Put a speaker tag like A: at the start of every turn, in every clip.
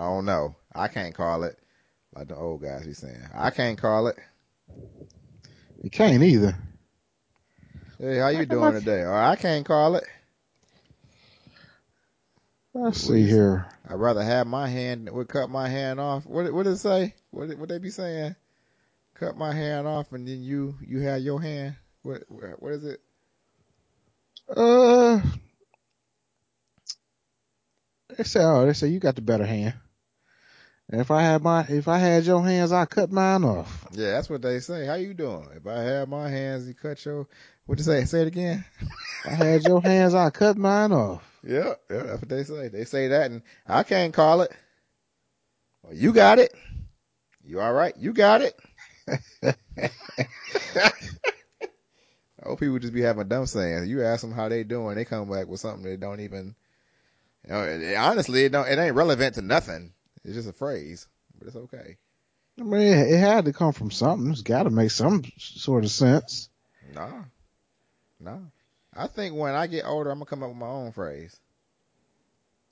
A: don't know. I can't call it. Like the old guys be saying. I can't call it.
B: You can't either.
A: Hey, how you doing today? Or I can't call it.
B: Let's see here.
A: I'd rather have my hand would cut my hand off. What what did it say? What what they be saying? Cut my hand off and then you you have your hand. What what is it?
B: Uh, they say, oh, they say you got the better hand. If I had my, if I had your hands, I cut mine off.
A: Yeah, that's what they say. How you doing? If I had my hands, you cut your. What you say? Say it again.
B: I had your hands, I cut mine off.
A: Yeah, yeah, that's what they say. They say that, and I can't call it. Well, you got it. You all right? You got it. Old people just be having dumb sayings. You ask them how they doing, they come back with something they don't even. You know, honestly, it don't. It ain't relevant to nothing. It's just a phrase, but it's okay.
B: I mean, it had to come from something. It's got to make some sort of sense.
A: Nah, nah. I think when I get older, I'm gonna come up with my own phrase.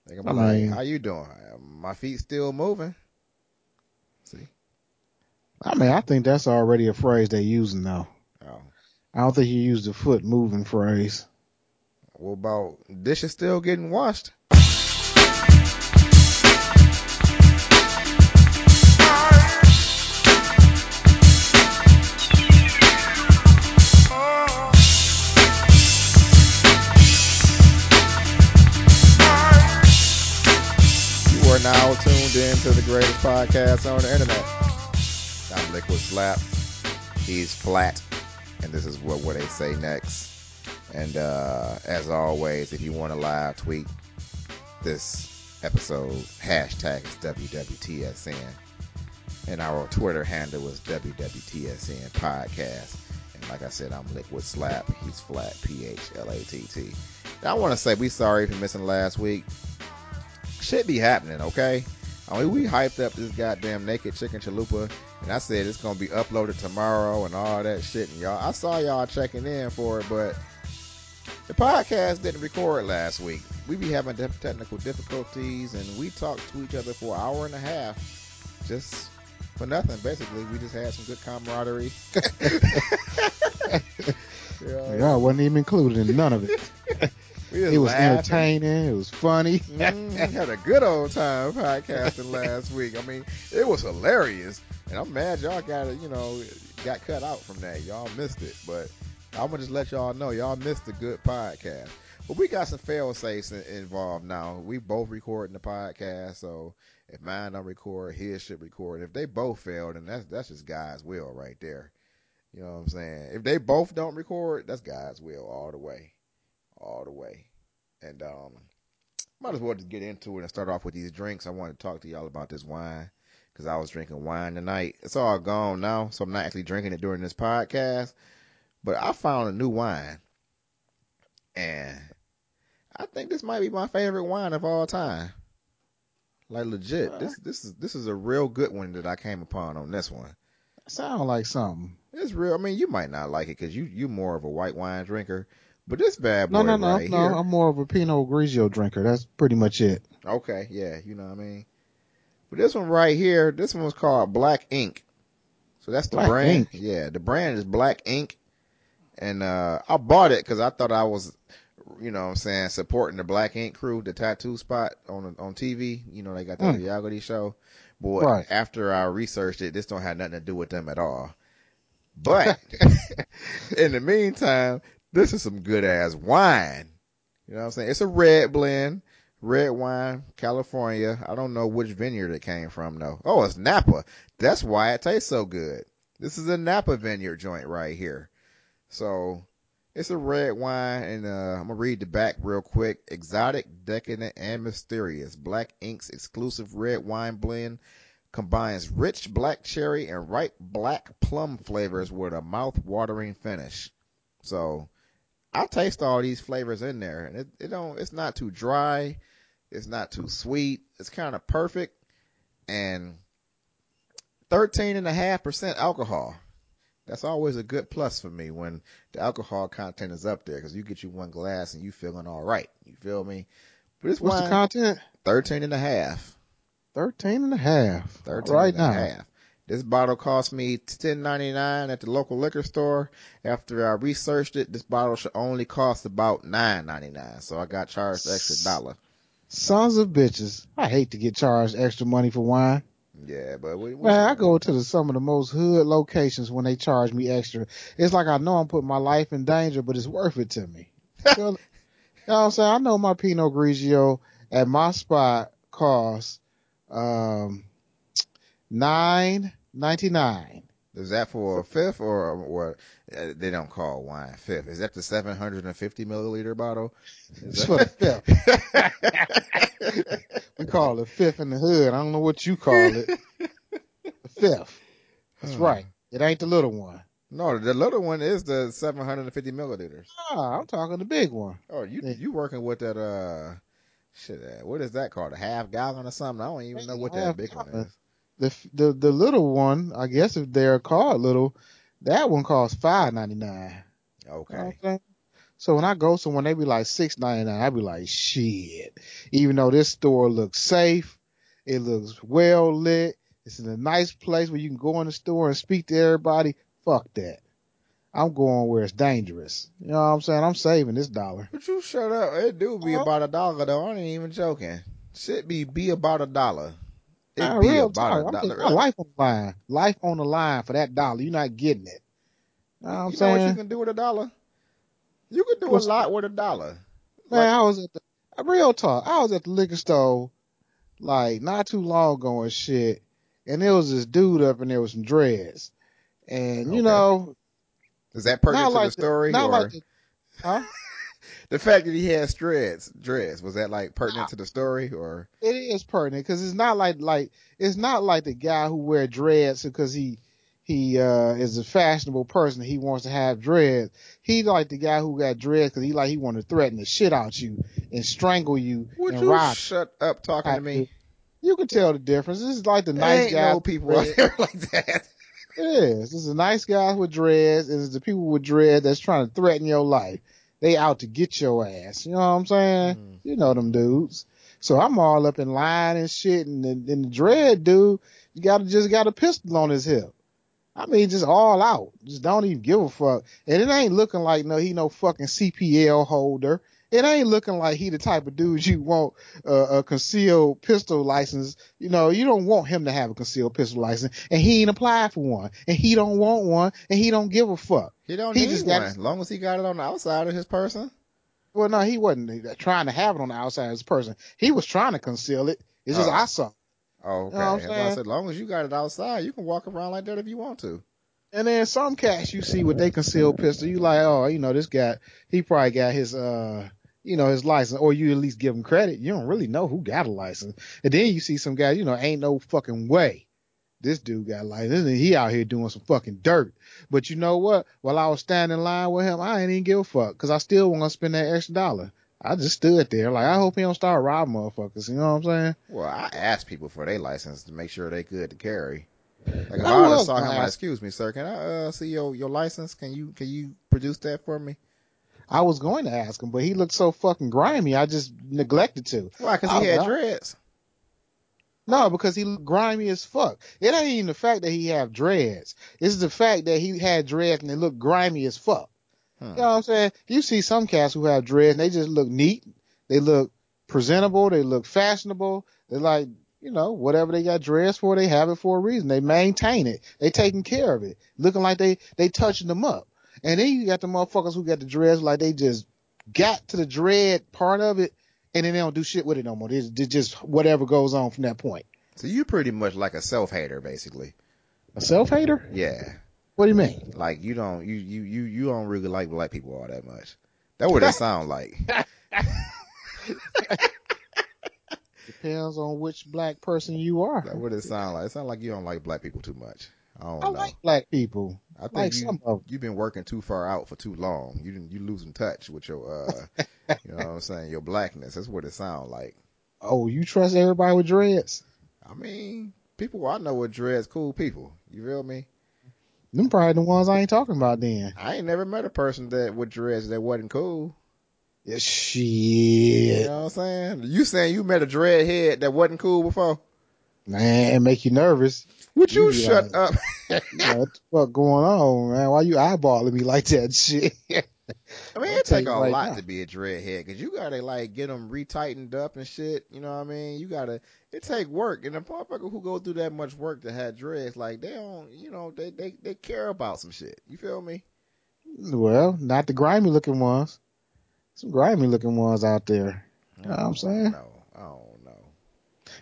A: Like, I'm I mean, like, how you doing? My feet still moving. See.
B: I mean, I think that's already a phrase they're using now.
A: Oh.
B: I don't think you use the foot moving phrase.
A: What about dishes still getting washed? Tuned in to the greatest podcast on the internet. I'm Liquid Slap. He's Phlatt. And this is what, what they say next. And uh, as always, if you want to live tweet this episode, hashtag is WWTSN. And our Twitter handle is WWTSN Podcast. And like I said, I'm Liquid Slap. He's Phlatt, P H L A T T. I want to say we sorry for missing last week shit be happening, okay? I mean, we hyped up this goddamn naked chicken chalupa, and I said it's gonna be uploaded tomorrow and all that shit. And y'all, I saw y'all checking in for it, but the podcast didn't record last week. We be having technical difficulties, and we talked to each other for an hour and a half, just for nothing. Basically, we just had some good camaraderie.
B: Y'all wasn't even included in none of it. it was entertaining. It was funny.
A: mm, had a good old time podcasting last week. I mean, it was hilarious, and I'm mad y'all got it. You know, got cut out from that. Y'all missed it, but I'm gonna just let y'all know y'all missed a good podcast. But we got some fail safes involved now. We both recording the podcast, so if mine don't record, his should record. If they both fail, then that's that's just God's will right there. You know what I'm saying? If they both don't record, that's God's will all the way all the way. And um, might as well just get into it and start off with these drinks. I want to talk to y'all about this wine because I was drinking wine tonight. It's all gone now, so I'm not actually drinking it during this podcast. But I found a new wine, and I think this might be my favorite wine of all time. Like legit, this this is this is a real good one that I came upon on this one.
B: Sound like something.
A: It's real. I mean, you might not like it because you you more of a white wine drinker, but this bad boy no, no, no, right no. Here,
B: I'm more of a Pinot Grigio drinker. That's pretty much it.
A: Okay, yeah, you know what I mean. But this one right here, this one was called Black Ink. So that's the
B: Black
A: brand.
B: Ink.
A: Yeah, the brand is Black Ink. And uh I bought it because I thought I was, you know, what I'm saying supporting the Black Ink crew, the tattoo spot on on TV. You know, they got the mm. reality show. Boy, right. after I researched it, this don't have nothing to do with them at all. But in the meantime, this is some good ass wine. You know what I'm saying? It's a red blend, red wine, California. I don't know which vineyard it came from though. Oh, it's Napa. That's why it tastes so good. This is a Napa vineyard joint right here. So it's a red wine and, uh, I'm gonna read the back real quick. Exotic, decadent, and mysterious. Black Ink's exclusive red wine blend combines rich black cherry and ripe black plum flavors with a mouth-watering finish. So I taste all these flavors in there and it, it don't, it's not too dry. It's not too sweet. It's kind of perfect and 13 and a half percent alcohol. That's always a good plus for me when the alcohol content is up there because you get you one glass and you feeling all right. You feel me?
B: But this What's wine, the content?
A: 13 and a half.
B: Thirteen and a half.
A: 13
B: right
A: and a
B: now.
A: half. This bottle cost me ten ninety nine at the local liquor store. After I researched it, this bottle should only cost about nine ninety nine. So I got charged extra dollar.
B: Sons of bitches. I hate to get charged extra money for wine.
A: Yeah, but we, we
B: Man, I go to the, some of the most hood locations when they charge me extra. It's like I know I'm putting my life in danger, but it's worth it to me. you know what I'm saying? I know my Pinot Grigio at my spot costs um nine ninety nine.
A: Is that for a fifth or what? Uh, they don't call wine fifth. Is that the 750 milliliter bottle? Is
B: It's for the fifth. we call it fifth in the hood. I don't know what you call it. Fifth. That's
A: Hmm.
B: right. It ain't the little one.
A: No, the little one is the 750 milliliters.
B: Ah, I'm talking the big one.
A: Oh, you
B: Yeah.
A: you working with that uh shit? Uh, what is that called? A half gallon or something? I don't even know what that big one is.
B: The the the little one, I guess if they're called little, that one costs five ninety nine.
A: Okay.
B: So when I go somewhere, they be like six ninety nine. I be like, shit. Even though this store looks safe, it looks well lit. It's in a nice place where you can go in the store and speak to everybody. Fuck that. I'm going where it's dangerous. You know what I'm saying? I'm saving this dollar.
A: But you shut up. It do be
B: Uh-huh.
A: about a dollar though. I ain't even joking. Shit be be about a dollar. It
B: Nah,
A: be
B: real
A: about
B: talk.
A: a dollar.
B: life on the line. Life on the line for that dollar. You're not getting it. You know what I'm
A: you know
B: saying?
A: what you can do with a dollar? You can do
B: What's-
A: a lot with a dollar.
B: Man, I was at the uh, real talk. I was at the liquor store like not too long ago and shit, and there was this dude up and there with some dreads, and you
A: Okay.
B: know,
A: Is that pertinent to
B: like
A: the story
B: not
A: or
B: like the, huh?
A: The fact that he has dreads? Dreads was that like pertinent to the story or?
B: It is pertinent because it's not like like it's not like the guy who wear dreads because he he uh is a fashionable person. He wants to have dreads. He like the guy who got dreads because he like he want to threaten the shit out you and strangle you
A: Would
B: and
A: you
B: rob.
A: shut up talking to me?
B: You can tell the difference. This is like the nice guy.
A: no people out there like that.
B: It is. This is nice guys with dreads, it's the people with dread that's trying to threaten your life. They out to get your ass. You know what I'm saying?
A: Mm.
B: You know them dudes. So I'm all up in line and shit, and the, and the dread dude, you got to just got a pistol on his hip. I mean, just all out. Just don't even give a fuck. And it ain't looking like no, he no fucking CPL holder. It ain't looking like he the type of dude you want uh, a concealed pistol license. You know, you don't want him to have a concealed pistol license, and he ain't applied for one, and he don't want one, and he don't give a fuck.
A: He don't
B: He
A: need
B: just
A: one
B: got-
A: as long as he got it on the outside of his person.
B: Well, no, he wasn't trying to have it on the outside of his person. He was trying to conceal it. It's just
A: Oh.
B: I saw.
A: Oh, okay.
B: You know what I'm
A: That's why I
B: saying?
A: said, as long as you got it outside, you can walk around like that if you want to.
B: And then some cats you see with they concealed pistol, you like, oh, you know, this guy, he probably got his, uh, you know, his license, or you at least give him credit. You don't really know who got a license. And then you see some guys, you know, ain't no fucking way this dude got a license. And he out here doing some fucking dirt. But you know what? While I was standing in line with him, I ain't even give a fuck because I still want to spend that extra dollar. I just stood there like, I hope he don't start robbing motherfuckers. You know what I'm saying?
A: Well, I asked people for their license to make sure they good to carry. Like if
B: I
A: I,
B: was
A: saw him, like, excuse me, sir, can I uh, see your your license? Can you can you produce that for me?
B: I was going to ask him, but he looked so fucking grimy. I just neglected to.
A: Why? Because he had dreads.
B: No, because he looked grimy as fuck. It ain't even the fact that he have dreads. It's the fact that he had dreads and they look grimy as fuck.
A: Hmm.
B: You know what I'm saying? You see some cats who have dreads and they just look neat. They look presentable. They look fashionable. They're like, you know, whatever they got dreads for, they have it for a reason. They maintain it. They taking care of it. Looking like they, they touching them up. And then you got the motherfuckers who got the dreads like they just got to the dread part of it and then they don't do shit with it no more. They, they just whatever goes on from that point.
A: So you're pretty much like a self hater, basically.
B: A self hater?
A: Yeah.
B: What do you mean?
A: Like you don't you you you you don't really like black people all that much. That what it sound like.
B: Depends on which black person you are.
A: That what it sound like. It sound like you don't like black people too much. I don't
B: I
A: know.
B: like black people.
A: I think
B: Like
A: you
B: some of them.
A: you've been working too far out for too long. You you losing touch with your uh you know what I'm saying, your blackness. That's what it sounds like.
B: Oh, you trust everybody with dreads?
A: I mean, people I know with dreads cool people. You feel me?
B: Them probably the ones I ain't talking about then.
A: I ain't never met a person that with dreads that wasn't cool.
B: Yeah, shit.
A: You know what I'm saying? You saying you met a dread head that wasn't cool before?
B: Man, it make you nervous.
A: Would you,
B: You
A: shut
B: like-
A: up?
B: What the fuck going on, man? Why you eyeballing me like that shit?
A: I mean, it take a
B: right
A: lot
B: now.
A: to be a dreadhead because you gotta like get them retightened up and shit. You know what I mean? You gotta. It take work, and the motherfucker who go through that much work to have dreads, like they don't, you know, they they they care about some shit. You feel me?
B: well, not the grimy looking ones. Some grimy looking ones out there. You know what I'm saying?
A: No, I don't know.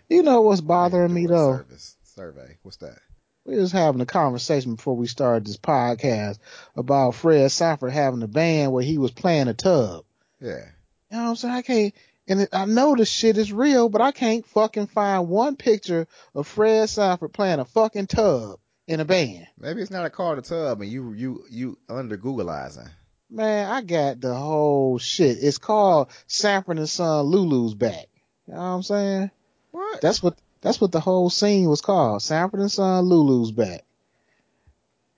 B: You know what's bothering me though?
A: Service survey. What's that?
B: We was having a conversation before we started this podcast about Fred Sanford having a band where he was playing a tub.
A: Yeah.
B: You know what I'm saying? I can't, and I know this shit is real, but I can't fucking find one picture of Fred Sanford playing a fucking tub in a band.
A: Maybe it's not a call to tub, and you you you under Googleizing.
B: Man, I got the whole shit. It's called Sanford and Son Lulu's back. You know what I'm saying?
A: What?
B: That's what that's what the whole scene was called. Sanford and Son Lulu's back.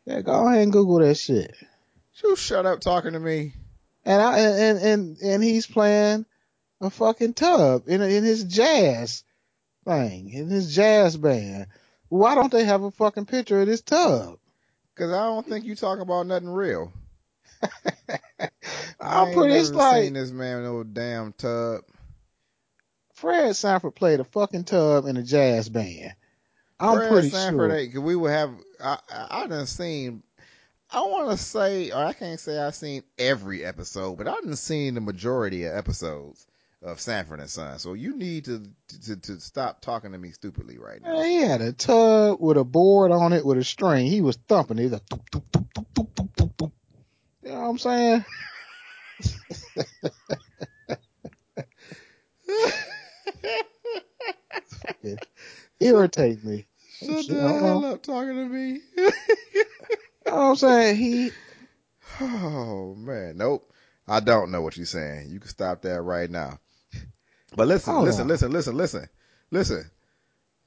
B: Yeah, go ahead and Google that shit.
A: you shut up talking to me.
B: And I and and and he's playing a fucking tub in in his jazz thing, in his jazz band. Why don't they have a fucking picture of this tub?
A: Cause I don't think you talking about nothing real.
B: I'm pretty
A: never
B: like
A: seen this man in no damn tub.
B: Fred Sanford played a fucking tub in a jazz band. I'm
A: Fred
B: pretty
A: Sanford,
B: sure.
A: 'cause we would have. I I, I done seen. I want to say, or I can't say I've seen every episode, but I done seen the majority of episodes of Sanford and Son. So you need to to to stop talking to me stupidly right now.
B: He had a tub with a board on it with a string. He was thumping it. He was like, "Thump, thump, thump, thump, thump, thump, thump, thump." You know what I'm saying? Irritate me.
A: Shut
B: shit,
A: the
B: uh-uh.
A: hell
B: on.
A: up talking to me.
B: You know what I'm saying? He
A: Oh man, nope. I don't know what you're saying. You can stop that right now. But listen,
B: Hold
A: listen, listen, listen, listen, listen.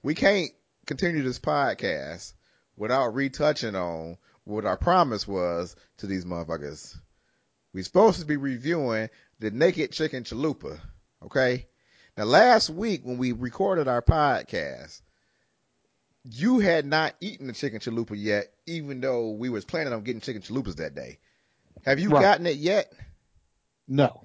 A: We can't continue this podcast without retouching on what our promise was to these motherfuckers. We're supposed to be reviewing the Naked Chicken Chalupa. Okay. Now last week when we recorded our podcast, you had not eaten the chicken chalupa yet, even though we was planning on getting chicken chalupas that day. Have you
B: Right.
A: gotten it yet?
B: no.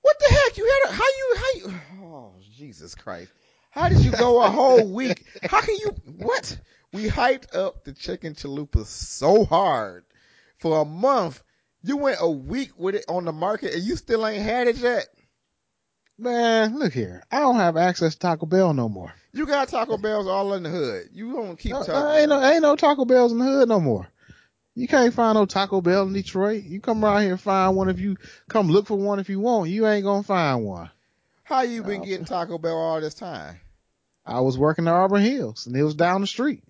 A: What the heck? You had a, how you how you? Oh Jesus Christ! How did you go a whole week? How can you? What? We hyped up the chicken chalupa so hard for a month. You went a week with it on the market and you still ain't had it yet.
B: Man, look here. I don't have access to Taco Bell no more.
A: You got Taco Bell's all in the hood. You don't keep
B: No,
A: talking.
B: Uh, ain't no ain't no Taco Bells in the hood no more. You can't find no Taco Bell in Detroit. You come around here and find one if you come look for one if you want. You ain't gonna find one.
A: How you been
B: No.
A: getting Taco Bell all this time?
B: I was working at Auburn Hills and it was down the street.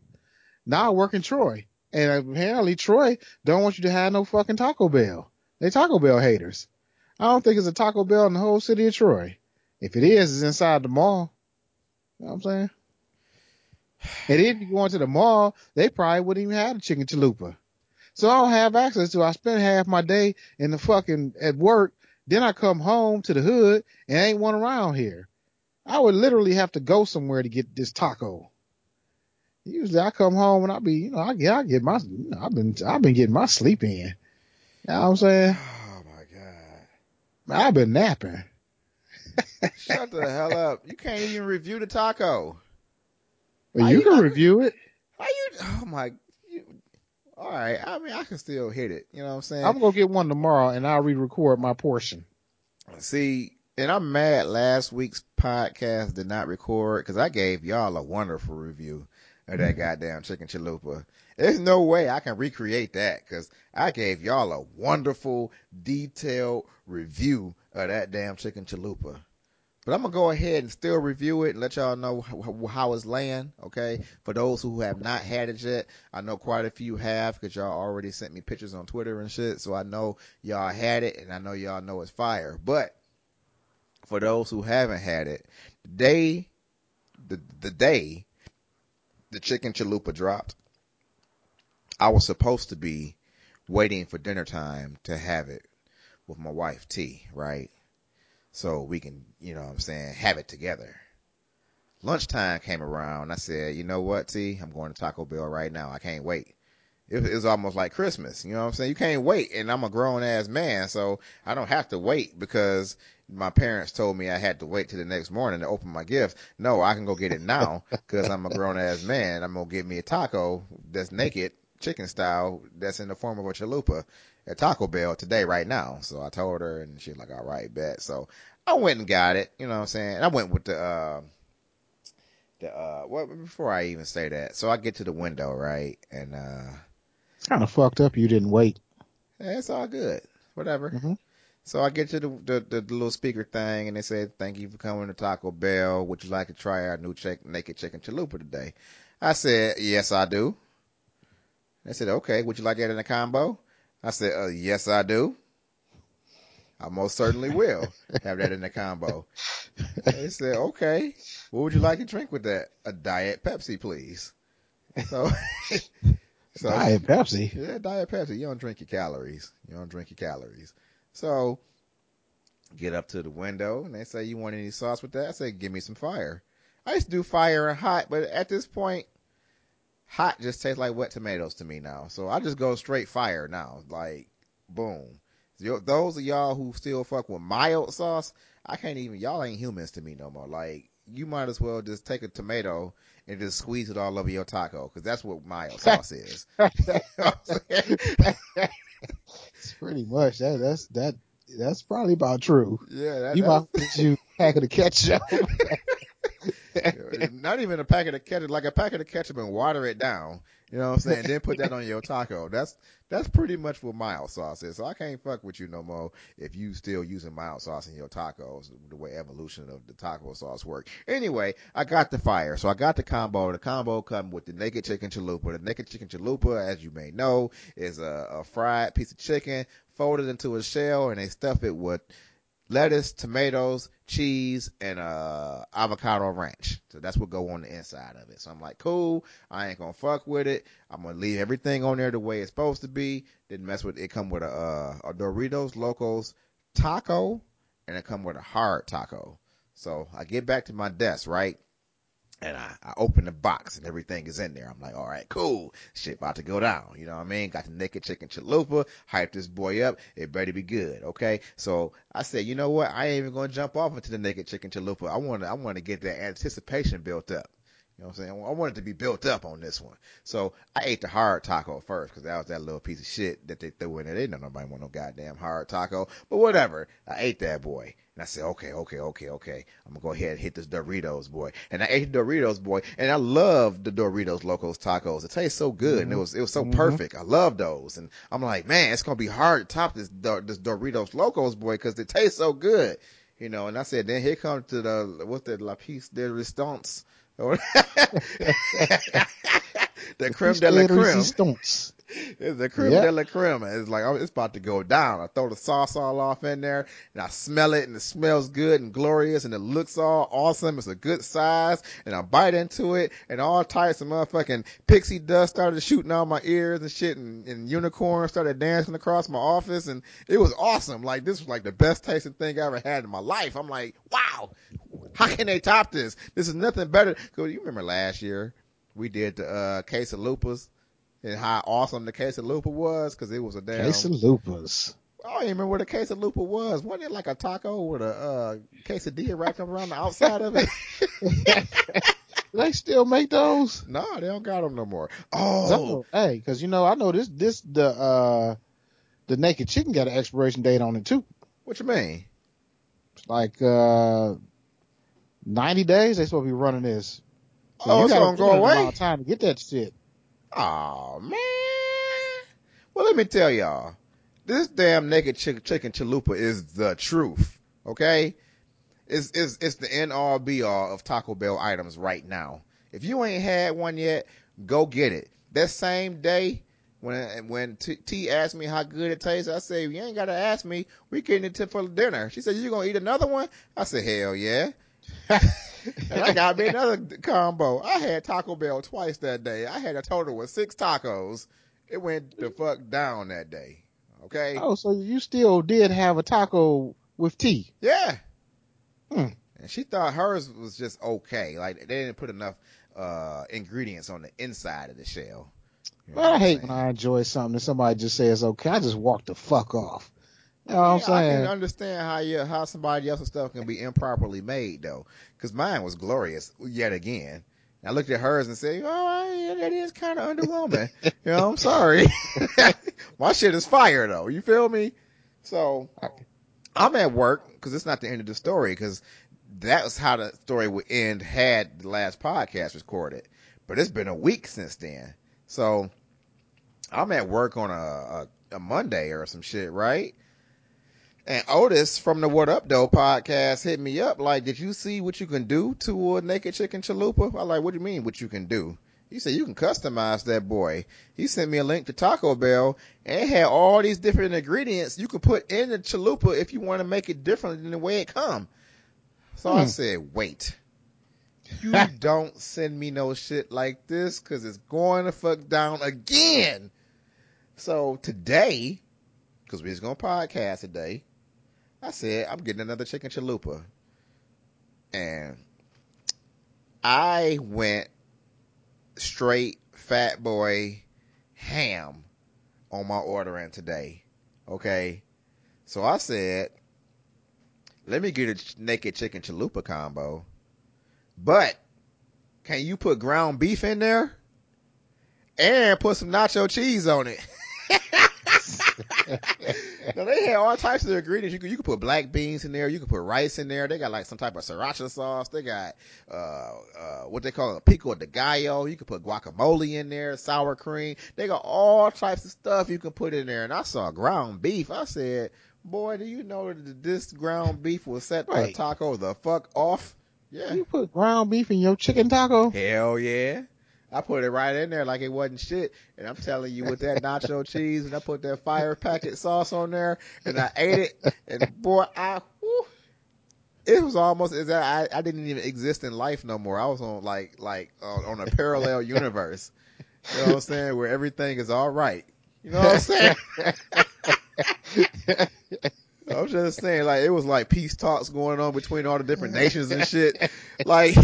B: Now I work in Troy. And apparently Troy don't want you to have no fucking Taco Bell. They Taco Bell haters. I don't think it's a Taco Bell in the whole city of Troy. If it is, it's inside the mall. You know what I'm saying? And if you go into the mall, they probably wouldn't even have a chicken chalupa. So I don't have access to. it. I spend half my day in the fucking at work. Then I come home to the hood and ain't one around here. I would literally have to go somewhere to get this taco. Usually I come home and I'll be, you know, I get, I get my, you know, I've been, I've been getting my sleep in. You know what I'm saying?
A: Oh my god!
B: I've been napping.
A: Shut the hell up! You can't even review the taco.
B: But you
A: you
B: can review it.
A: How you? Oh my! You, all right. I mean, I can still hit it. You know what I'm saying?
B: I'm gonna get one tomorrow and I'll re-record my portion.
A: See, and I'm mad last week's podcast did not record because I gave y'all a wonderful review of that mm-hmm. goddamn chicken chalupa. There's no way I can recreate that because I gave y'all a wonderful, detailed review of that damn chicken chalupa. But I'm gonna go ahead and still review it and let y'all know how, how it's laying. Okay, for those who have not had it yet, I know quite a few have because y'all already sent me pictures on Twitter and shit. So I know y'all had it and I know y'all know it's fire. But for those who haven't had it, the day, the the day, the chicken chalupa dropped, I was supposed to be waiting for dinner time to have it with my wife T, right? So we can, you know what I'm saying, have it together. lunchtime came around. I said, you know what, T, I'm going to Taco Bell right now. I can't wait. It was almost like Christmas. You know what I'm saying? You can't wait. And I'm a grown ass man, so I don't have to wait because my parents told me I had to wait till the next morning to open my gift. No, I can go get it now because I'm a grown ass man. I'm going to get me a taco that's naked, chicken style, that's in the form of a chalupa at Taco Bell today, right now. So I told her and she's like, all right, bet. So I went and got it. You know what I'm saying? And I went with the, uh, the, uh, well, before I even say that. So I get to the window, right? And, uh,
B: it's kind of fucked up. You didn't wait.
A: That's all good. Whatever. Mm-hmm. So I get to the, the, the, the, little speaker thing and they said, thank you for coming to Taco Bell. Would you like to try our new check, naked chicken chalupa today? I said, yes, I do. They said, okay, would you like that in a combo? I said, uh, yes, I do. I most certainly will have that in a combo. They said, okay, what would you like to drink with that? A diet Pepsi, please. So
B: So Diet Pepsi.
A: Yeah, Diet Pepsi. You don't drink your calories. You don't drink your calories. So get up to the window and they say, you want any sauce with that? I say, give me some fire. I used to do fire and hot, but at this point, hot just tastes like wet tomatoes to me now. So I just go straight fire now. Like, boom. Those of y'all who still fuck with mild sauce, I can't even, y'all ain't humans to me no more. Like, you might as well just take a tomato and just squeeze it all over your taco because that's what mild sauce is.
B: it's pretty much that. That's that. That's probably about true.
A: Yeah, that,
B: you might you pack of the ketchup.
A: Not even a packet of ketchup, like a packet of ketchup and water it down. You know what I'm saying? then put that on your taco. That's that's pretty much what mild sauce is. So I can't fuck with you no more if you still using mild sauce in your tacos, the way evolution of the taco sauce work. Anyway, I got the fire. So I got the combo. The combo come with the naked chicken chalupa. The naked chicken chalupa, as you may know, is a, a fried piece of chicken folded into a shell and they stuff it with lettuce, tomatoes, cheese, and uh avocado ranch. So that's what go on the inside of it. So I'm like, cool. I ain't gonna fuck with it. I'm gonna leave everything on there the way it's supposed to be. Didn't mess with it. Come with a, uh, a Doritos Locos taco, and it come with a hard taco. So I get back to my desk, right? And I, I open the box and everything is in there. I'm like, all right, cool. Shit about to go down. You know what I mean? Got the naked chicken chalupa, hype this boy up. It better be good. Okay. So I said, you know what? I ain't even going to jump off into the naked chicken chalupa. I want to, I want to get that anticipation built up. You know what I'm saying? I wanted to be built up on this one. So I ate the hard taco first because that was that little piece of shit that they threw in there. They didn't know nobody want no goddamn hard taco, but whatever. I ate that boy. And I said, okay, okay, okay, okay. I'm gonna go ahead and hit this Doritos boy. And I ate the Doritos boy, and I love the Doritos Locos tacos. It tastes so good, mm-hmm. and it was it was so mm-hmm. perfect. I love those, and I'm like, man, it's gonna be hard to top this this Doritos Locos boy because it tastes so good, you know. And I said, then here comes to the what's that La Piece de Resistance. the creme de la creme. It's the creme yep. de la creme. It's like, oh, it's about to go down. I throw the sauce all off in there and I smell it and it smells good and glorious and it looks all awesome. It's a good size and I bite into it and all types of motherfucking pixie dust started shooting out my ears and shit and, and unicorns started dancing across my office and it was awesome. Like this was like the best tasting thing I ever had in my life. I'm like, wow, how can they top this? This is nothing better. Cause you remember last year we did the, uh, quesadillas and how awesome the quesadilla was because it was a damn
B: quesadillas.
A: I don't even remember what a quesadilla was. Wasn't it like a taco with a uh, quesadilla wrapped up around the outside of it?
B: they still make those?
A: No, they don't got them no more. Oh,
B: hey, because you know I know this this the uh the naked chicken got an expiration date on it too.
A: What you mean?
B: It's like uh ninety days. They supposed to be running this.
A: So oh, it's gonna go away.
B: Time to get that shit.
A: Oh man. Well, let me tell y'all, this damn naked chicken, chicken chalupa is the truth. Okay. It's, it's, it's the end all be all of Taco Bell items right now. If you ain't had one yet, go get it. That same day, when when T, T asked me how good it tastes, I said, "You ain't gotta ask me. We getting it for dinner." She said, "You gonna eat another one?" I said, "Hell yeah." And I got me another combo. I had Taco Bell twice that day. I had a total of six tacos. It went the fuck down that day. Okay.
B: Oh, so you still did have a taco with tea?
A: Yeah.
B: Hmm.
A: and she thought hers was just okay. Like they didn't put enough uh ingredients on the inside of the shell. You know
B: But I hate when I enjoy something and somebody just says, okay, I just walk the fuck off. You know what I'm
A: Yeah, I can understand how you how somebody else's stuff can be improperly made though, because mine was glorious yet again. I looked at hers and said, "Oh, yeah, that is kind of underwhelming." you know, I'm sorry. My shit is fire though. You feel me? So I'm at work because it's not the end of the story because that was how the story would end had the last podcast recorded. But it's been a week since then. So I'm at work on a, a, a Monday or some shit, right? And Otis from the What Up Though podcast hit me up like, did you see what you can do to a naked chicken chalupa? I like, what do you mean what you can do? He said you can customize that boy. He sent me a link to Taco Bell and it had all these different ingredients you could put in the chalupa if you want to make it different than the way it come. So I
B: Hmm.
A: said, wait. You don't send me no shit like this cause it's going to fuck down again. So today, cause we just gonna podcast today, I said, I'm getting another chicken chalupa. And I went straight fat boy ham on my ordering today. Okay. So I said, let me get a naked chicken chalupa combo. But can you put ground beef in there? And put some nacho cheese on it. they had all types of ingredients. You could you could put black beans in there. You could put rice in there. They got like some type of sriracha sauce. They got uh uh what they call a pico de gallo. You could put guacamole in there, sour cream. They got all types of stuff you can put in there. And I saw ground beef. I said, boy, do you know that this ground beef will set the
B: Wait.
A: taco the fuck off? Yeah.
B: You put ground beef in your chicken taco?
A: Hell yeah. I put it right in there like it wasn't shit. And I'm telling you, with that nacho cheese and I put that fire packet sauce on there and I ate it and boy, I, whew, it was almost as I, I didn't even exist in life no more. I was on like, like on, on a parallel universe. You know what I'm saying? Where everything is all right. You know what I'm saying? I'm just saying, like, it was like peace talks going on between all the different nations and shit. Like,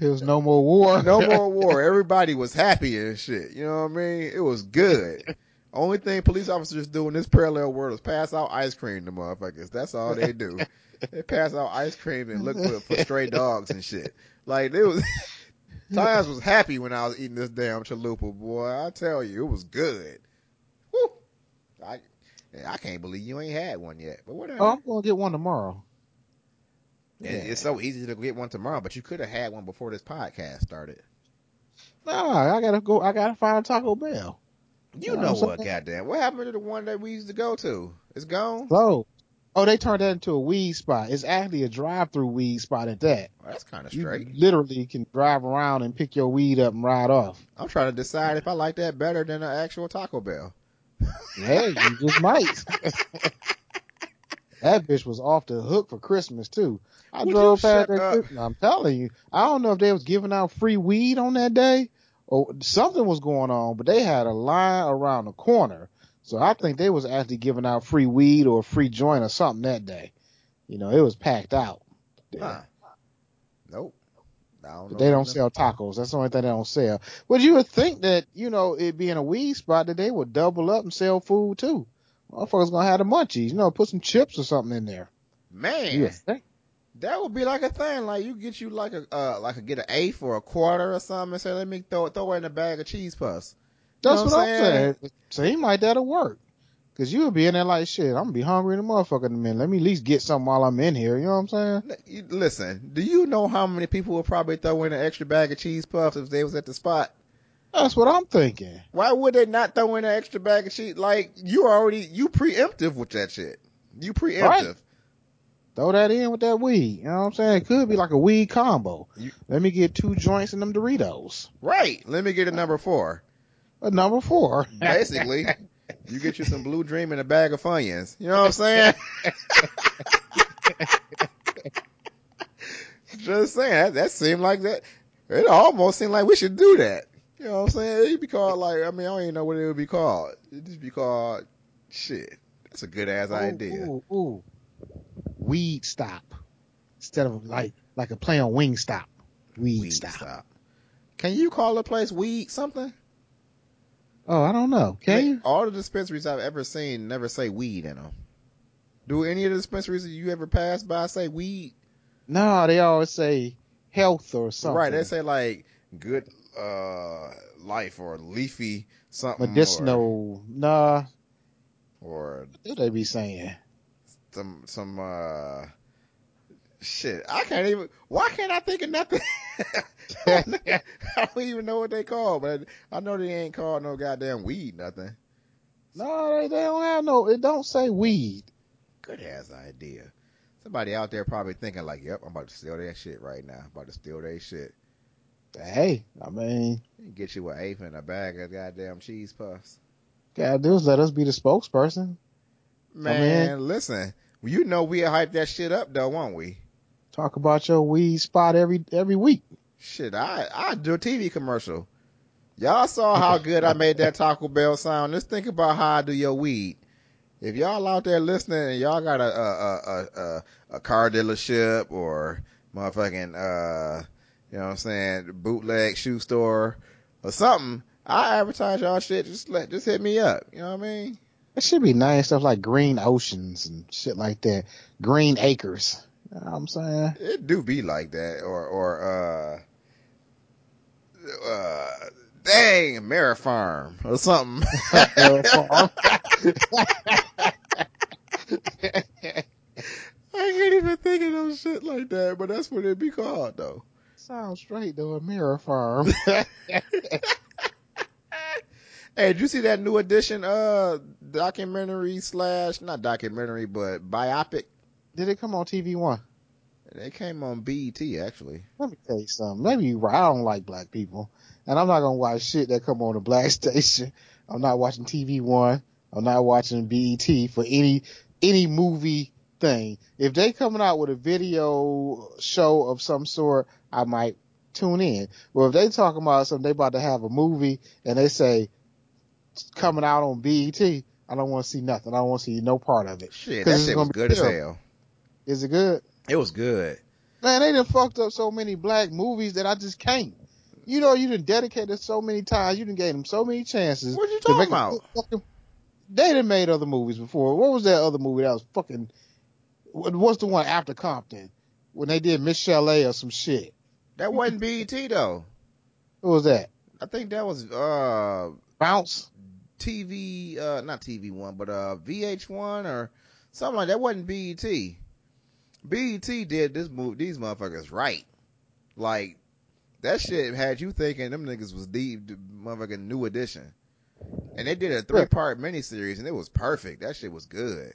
B: There was no more war.
A: no more war. Everybody was happy and shit. You know what I mean? It was good. Only thing police officers do in this parallel world is pass out ice cream to motherfuckers. That's all they do. They pass out ice cream and look for, for stray dogs and shit. Like it was, Times was happy when I was eating this damn chalupa, boy. I tell you, it was good. Woo. I, I can't believe you ain't had one yet, but whatever.
B: Oh, I'm gonna get one tomorrow.
A: And It's so easy to get one tomorrow, but you could have had one before this podcast started.
B: Nah, I gotta go. I gotta find a Taco Bell.
A: You
B: Yeah,
A: know
B: I'm
A: what, goddamn. What happened to the one that we used to go to? It's gone?
B: So, oh, they turned that into a weed spot. It's actually a drive-through weed spot at that.
A: Well, that's kind of
B: You
A: straight.
B: literally can drive around and pick your weed up and ride off.
A: I'm trying to decide if I like that better than an actual Taco Bell.
B: Hey, you just might. that bitch was off the hook for Christmas too. I
A: Would
B: drove past that. I'm telling you, I don't know if they was giving out free weed on that day or something was going on, but they had a line around the corner. So I think they was actually giving out free weed or a free joint or something that day. You know, it was packed out.
A: Huh. Nope. I don't
B: they don't sell tacos. That's the only thing they don't sell. But you would think that, you know, it being a weed spot that they would double up and sell food too. Motherfuckers gonna have the munchies, you know, put some chips or something in there.
A: Man,
B: would.
A: That would be like a thing. Like you get you like a uh like a get an eighth for a quarter or something and say, let me throw throw it in a bag of cheese puffs. You
B: That's what,
A: what
B: I'm
A: I'm
B: saying. Seem like that'll work. Cause you would be in there like shit. I'm gonna be hungry in a motherfucker in a minute. Let me at least get something while I'm in here. You know what I'm saying?
A: Listen, do you know how many people would probably throw in an extra bag of cheese puffs if they was at the spot?
B: That's what I'm thinking.
A: Why would they not throw in an extra bag of cheese? Like you already you preemptive with that shit. You preemptive.
B: Right. Throw that in with that weed. You know what I'm saying? It could be like a weed combo.
A: You-
B: Let me get two joints and them Doritos.
A: Right. Let me get a number four.
B: A number four.
A: Basically, you get you some blue dream and a bag of Funyuns. You know what I'm saying? Just saying. That, that seemed like that. It almost seemed like we should do that. You know what I'm saying? It'd be called like, I mean, I don't even know what it would be called. It'd just be called shit. That's a good ass idea.
B: Ooh, ooh, ooh. Weed stop. instead of like like a play on Wingstop. Weed,
A: Weed
B: stop.
A: stop. Can you call a place weed something?
B: Oh, I don't know. Can you?
A: All the dispensaries I've ever seen never say weed in them. Do any of the dispensaries that you ever pass by say weed?
B: No, they always say health or something.
A: Right, they say like good uh life or leafy something
B: medicinal. Nah,
A: or, or
B: what they be saying?
A: Some some uh shit. I can't even why can't I think of nothing? I don't even know what they call, but I know they ain't called no goddamn weed nothing.
B: No, they, they don't have no. It don't say weed.
A: Good ass idea. Somebody out there probably thinking like, "Yep, I'm about to steal that shit right now. about to steal that shit."
B: Hey, I mean,
A: Get you an eighth and a bag of goddamn cheese puffs.
B: gotta do is let us be the spokesperson.
A: Man, listen, you know we'll hype that shit up though, won't we?
B: Talk about your weed spot every every week.
A: Shit, I I do a TV commercial. Y'all saw how good I made that Taco Bell sound. Let's think about how I do your weed. If y'all out there listening and y'all got a a a a, a car dealership or motherfucking uh you know what I'm saying bootleg shoe store or something, I advertise y'all shit. Just let just hit me up. You know what I mean?
B: It should be nice stuff like green oceans and shit like that. Green acres. You know what I'm saying?
A: It do be like that or or uh uh dang Mara Farm or something. I can't even think of no shit like that, but that's what it be called though.
B: Sounds straight though, a mirror farm.
A: Hey, did you see that new edition uh documentary slash not documentary but biopic?
B: Did it come on TV One?
A: They came on BET actually.
B: Let me tell you something. Maybe you right. I don't like black people, and I'm not gonna watch shit that come on the black station. I'm not watching TV One. I'm not watching BET for any any movie thing. If they coming out with a video show of some sort, I might tune in. Well, if they talking about something, they about to have a movie and they say coming out on BET, I don't want to see nothing. I don't want to see no part of it.
A: Shit, that shit was good as hell.
B: Is it good?
A: It was good.
B: Man, they done fucked up so many black movies that I just can't. You know, you done dedicated so many times. You done gave them so many chances.
A: What you
B: to
A: talking about?
B: fucking- They done made other movies before. What was that other movie that was fucking? what- What's the one after Compton when they did Miss Chalet or some shit?
A: That wasn't BET though.
B: What was that?
A: I think that was uh
B: Bounce.
A: TV uh not TV one, but uh VH1 or something like that. Wasn't BET. BET did this move these motherfuckers right. Like that shit had you thinking them niggas was the, the motherfucking new edition. And they did a three part miniseries and it was perfect. That shit was good.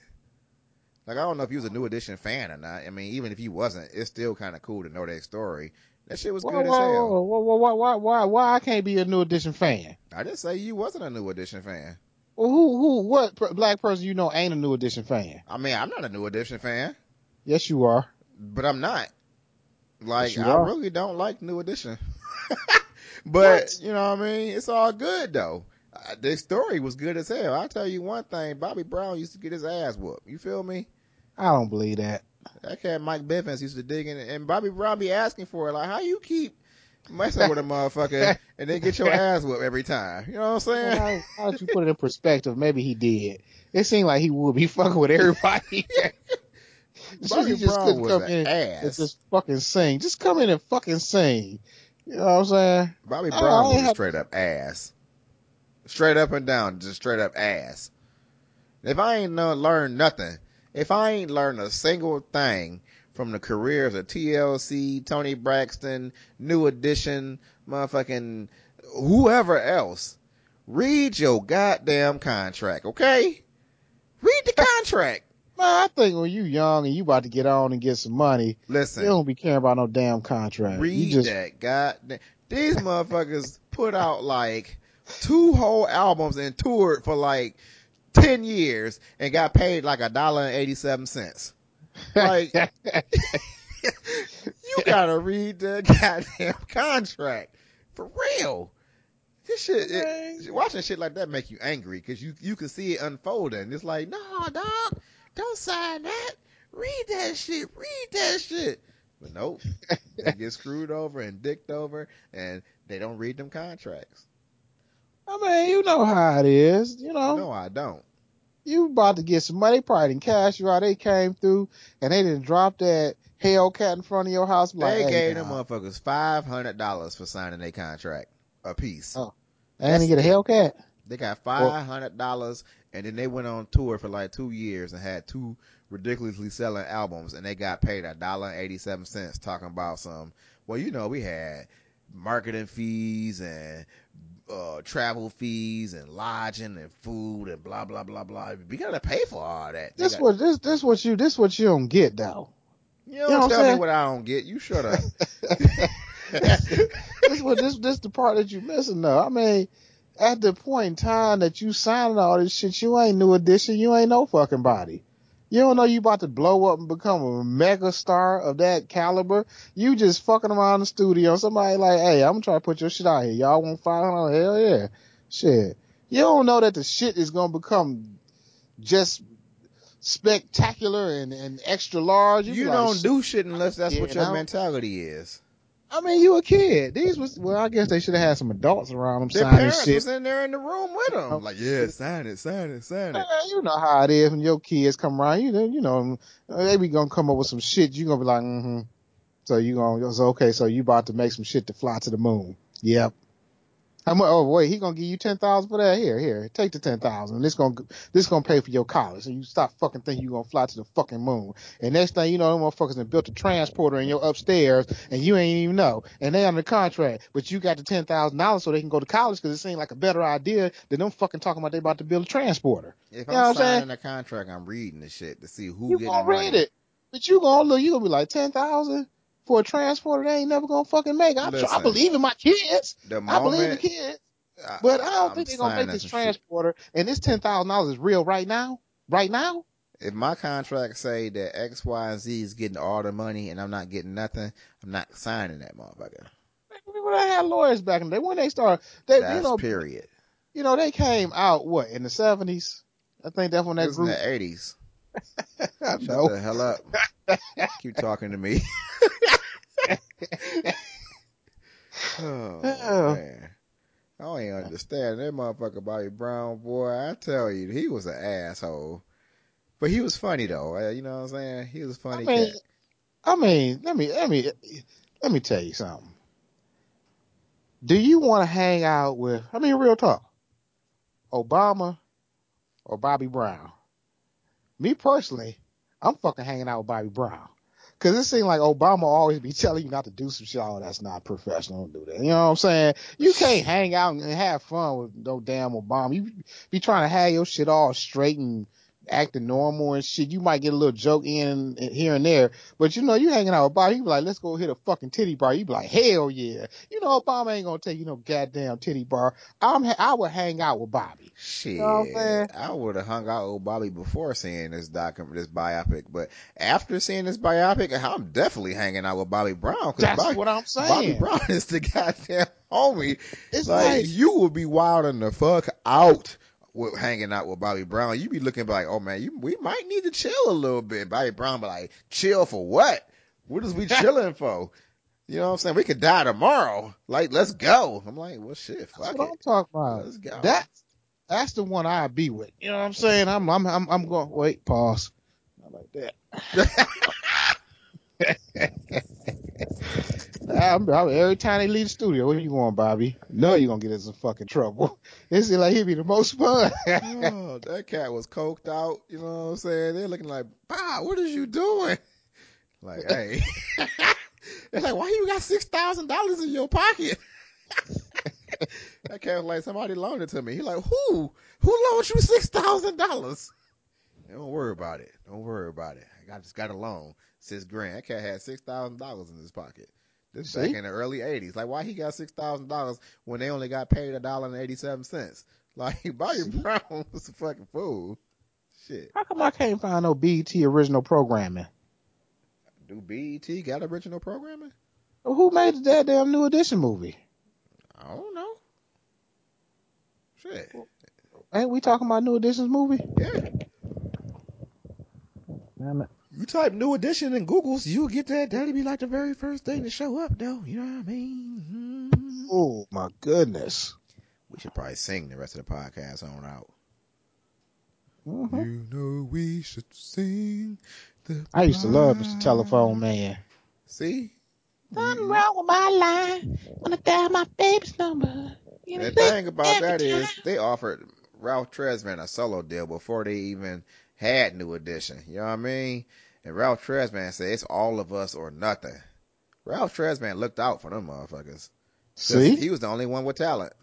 A: Like I don't know if you was a new edition fan or not. I mean, even if you wasn't, it's still kind of cool to know that story. That shit was
B: Whoa,
A: good
B: whoa,
A: as hell.
B: whoa, whoa, whoa, why, why, why, why I can't be a New Edition fan?
A: I didn't say you wasn't a new edition fan.
B: Well, who, who, what per- black person you know ain't a New Edition fan?
A: I mean, I'm not a new edition fan.
B: Yes, you are.
A: but I'm not. Like
B: Yes,
A: I
B: are.
A: really don't like New Edition. but you know what I mean? It's all good though. Uh, the story was good as hell. I'll tell you one thing, Bobby Brown used to get his ass whooped. You feel me?
B: I don't believe that.
A: That cat Mike Bivins used to dig in and Bobby Brown be asking for it. Like, how you keep messing with a motherfucker and then get your ass whooped every time? You know what I'm
B: Well,
A: saying?
B: how, how did you put it in perspective? Maybe he did. It seemed like he would be fucking with everybody.
A: Bobby
B: he just
A: Brown
B: couldn't
A: was
B: come
A: an
B: in
A: ass.
B: and just fucking sing. Just come in and fucking sing. You know what I'm saying?
A: Bobby
B: Oh,
A: Brown was straight up ass. Straight up and down, just straight up ass. If I ain't no, learned nothing, if I ain't learned a single thing from the careers of TLC, Toni Braxton, New Edition, motherfucking whoever else, read your goddamn contract, okay? Read the contract.
B: Man, I think when you young and you about to get on and get some money,
A: Listen.
B: you don't be caring about no damn contract.
A: Read
B: you just
A: that. God, these motherfuckers put out like two whole albums and toured for like ten years and got paid like a dollar and eighty seven cents. Like you gotta read the goddamn contract for real. This shit, it, watching shit like that make you angry because you you can see it unfolding. It's like, no, dog, don't sign that. Read that shit. Read that shit. But nope, they get screwed over and dicked over, and they don't read them contracts.
B: I mean, you know how it is. You know,
A: No, I don't.
B: You about to get some money. They probably didn't cash you out. They came through and they didn't drop that Hellcat in front of your house. Like,
A: They
B: hey,
A: gave them motherfuckers five hundred dollars for signing their contract a piece.
B: Oh. And get a Hellcat.
A: They got five hundred dollars, and then they went on tour for like two years and had two ridiculously selling albums, and they got paid a dollar and eighty seven cents talking about some. Well, you know, we had marketing fees and uh travel fees and lodging and food and blah blah blah blah. We gotta pay for all that.
B: This
A: got-
B: what this this what you this what you don't get though.
A: you don't
B: you know what
A: tell me what I don't get. You shut up.
B: this what this this the part that you missing though. I mean, at the point in time that you signing all this shit, you ain't new edition. You ain't no fucking body. You don't know you about to blow up and become a mega star of that caliber. You just fucking around the studio. Somebody like, hey, I'm trying to try to put your shit out here. Y'all want five hundred? Hell yeah, shit. You don't know that the shit is gonna become just spectacular and, and extra large.
A: you
B: like,
A: don't
B: shit.
A: do shit unless that's what your mentality is.
B: I mean, you a kid. These was well. I guess they should have had some adults around them
A: Their
B: signing
A: parents
B: shit.
A: was in there in the room with them.
B: Oh.
A: Like, yeah, sign it, sign it, sign
B: Man,
A: it.
B: you know how it is when your kids come around. You know, you know they be gonna come up with some shit. You gonna be like, mm-hmm. So you gonna so okay. So you about to make some shit to fly to the moon? Yep. How much? Oh wait, he gonna give you ten thousand for that? Here, here, take the ten thousand. This gonna this gonna pay for your college. And you stop fucking thinking you gonna fly to the fucking moon. And next thing you know, them motherfuckers have built a transporter in your upstairs, and you ain't even know. And they under contract, but you got the ten thousand dollars so they can go to college because it seemed like a better idea than them fucking talking about they about to build a transporter.
A: If
B: You know
A: I'm
B: what I'm saying?
A: signing a contract, I'm reading the shit to see who
B: You
A: getting
B: gonna
A: money.
B: read it, but you gonna look. You gonna be like ten thousand for a transporter. They ain't never gonna fucking make. I, I believe in my kids.
A: The
B: I believe in kids. But I don't
A: I'm
B: think they're gonna make this
A: some shit.
B: transporter. And this ten thousand dollars is real right now. Right now.
A: If my contract say that X, Y, and Z is getting all the money and I'm not getting nothing, I'm not signing that motherfucker.
B: When I had lawyers back in the day, when they started, they
A: That's
B: you know,
A: period.
B: you know, they came out what in the seventies. I think that's when that
A: was in the 80s. Shut
B: know.
A: the hell up. Keep talking to me. oh,
B: Oh.
A: man. I don't even understand that motherfucker Bobby Brown, boy. I tell you, he was an asshole. But he was funny though. uh, You know what I'm saying? He was a
B: I
A: funny
B: mean,
A: cat.
B: I mean, let me let me let me tell you something. Do you want to hang out with? I mean, real talk. Obama or Bobby Brown? Me personally, I'm fucking hanging out with Bobby Brown. Cause it seems like Obama always be telling you not to do some shit. Oh, that's not professional. Don't do that. You know what I'm saying? You can't hang out and have fun with no damn Obama. You be trying to have your shit all straight and acting normal and shit. You might get a little joke in here and there, but you know, you hanging out with Bobby, you be like, let's go hit a fucking titty bar. You be like, hell yeah. You know, Obama ain't gonna take you no goddamn titty bar. I'm, I would hang out with Bobby.
A: Shit,
B: know what I'm saying?
A: I would have hung out with Bobby before seeing this document, this biopic. But after seeing this biopic, I'm definitely hanging out with Bobby Brown. 'cause
B: That's
A: Bobby,
B: what I'm saying.
A: Bobby Brown is the goddamn homie.
B: It's
A: like,
B: like,
A: you would be wilding the fuck out with hanging out with Bobby Brown. You be looking like, oh man, you, we might need to chill a little bit. Bobby Brown be like, chill for what? What is we chilling for? You know what I'm saying? We could die tomorrow. Like, let's go. I'm like, well shit,
B: that's
A: fuck
B: what
A: it.
B: I'm talking about.
A: Let's go.
B: That that's the one I'd be with. You know what I'm saying? I'm I'm I'm, I'm going. Wait, pause. Not like that. I'm, I'm- every time they leave the studio, where you going, Bobby? No, you're gonna get in some fucking trouble. It seems like he'd be the most fun.
A: oh, that cat was coked out. You know what I'm saying? They're looking like, Bob, what is you doing? Like, hey. They're like, why you got six thousand dollars in your pocket? that cat was like, somebody loaned it to me. He like, who? Who loaned you six thousand dollars? Don't worry about it. Don't worry about it. I got, just got a loan, six grand. That cat had six thousand dollars in his pocket. This back in the early '80s. Like, why he got six thousand dollars when they only got paid a dollar and eighty-seven cents? Like, Bobby
B: See?
A: Brown was a fucking fool. Shit.
B: How come I can't find no BET original programming?
A: Do BET got original programming?
B: Who made the goddamn new edition movie?
A: I don't know. Shit.
B: Ain't we talking about new edition's movie?
A: Yeah.
B: Damn it.
A: You type New Edition in Google's, you'll get that. That'll be like the very first thing to show up, though. You know what I mean? Mhm.
B: Oh my goodness.
A: We should probably sing the rest of the podcast on out.
B: Mhm.
A: You know we should sing. The
B: I used to love Mr. Telephone Man.
A: See?
B: Nothing wrong with my line. Wanna dial my baby's number. You know,
A: The thing about that is they offered Ralph Tresvant a solo deal before they even had New Edition. You know what I mean? And Ralph Tresvant said it's all of us or nothing. Ralph Tresvant looked out for them motherfuckers.
B: See?
A: He was the only one with talent.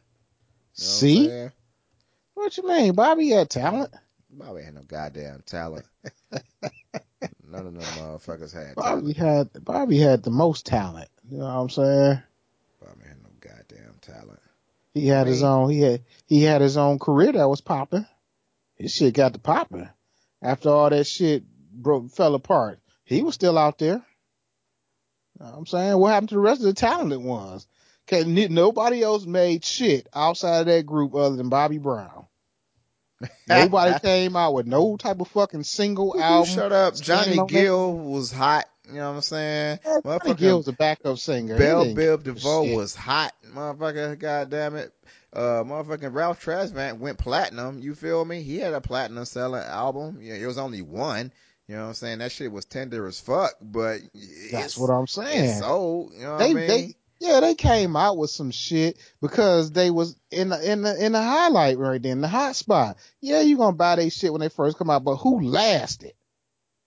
A: You know what
B: See?
A: saying?
B: What you mean? Bobby had talent.
A: Bobby had no goddamn talent. None of them motherfuckers had
B: Bobby
A: talent.
B: had Bobby had the most talent. You know what I'm saying?
A: Bobby had no goddamn talent.
B: He had his own he had he had his own career that was popping. His shit got to popping. After all that shit broke fell apart, he was still out there. You know I'm saying? What happened to the rest of the talented ones? Cause nobody else made shit outside of that group other than Bobby Brown. Nobody came out with no type of fucking single album.
A: shut up. Johnny Gill was hot. You know what I'm saying?
B: Yeah, Johnny
A: Motherfucking
B: Gill's a backup singer.
A: Bell Biv DeVoe
B: shit.
A: was hot, motherfucker. God damn it. Uh, motherfucking Ralph Tresvant went platinum. You feel me? He had a platinum selling album. Yeah, it was only one. You know what I'm saying? That shit was tender as fuck, but
B: That's what I'm saying.
A: So, You know what
B: they
A: I mean?
B: they yeah they came out with some shit because they was in the in the in the highlight right then the hot spot. Yeah, you gonna buy they shit when they first come out, but who lasted?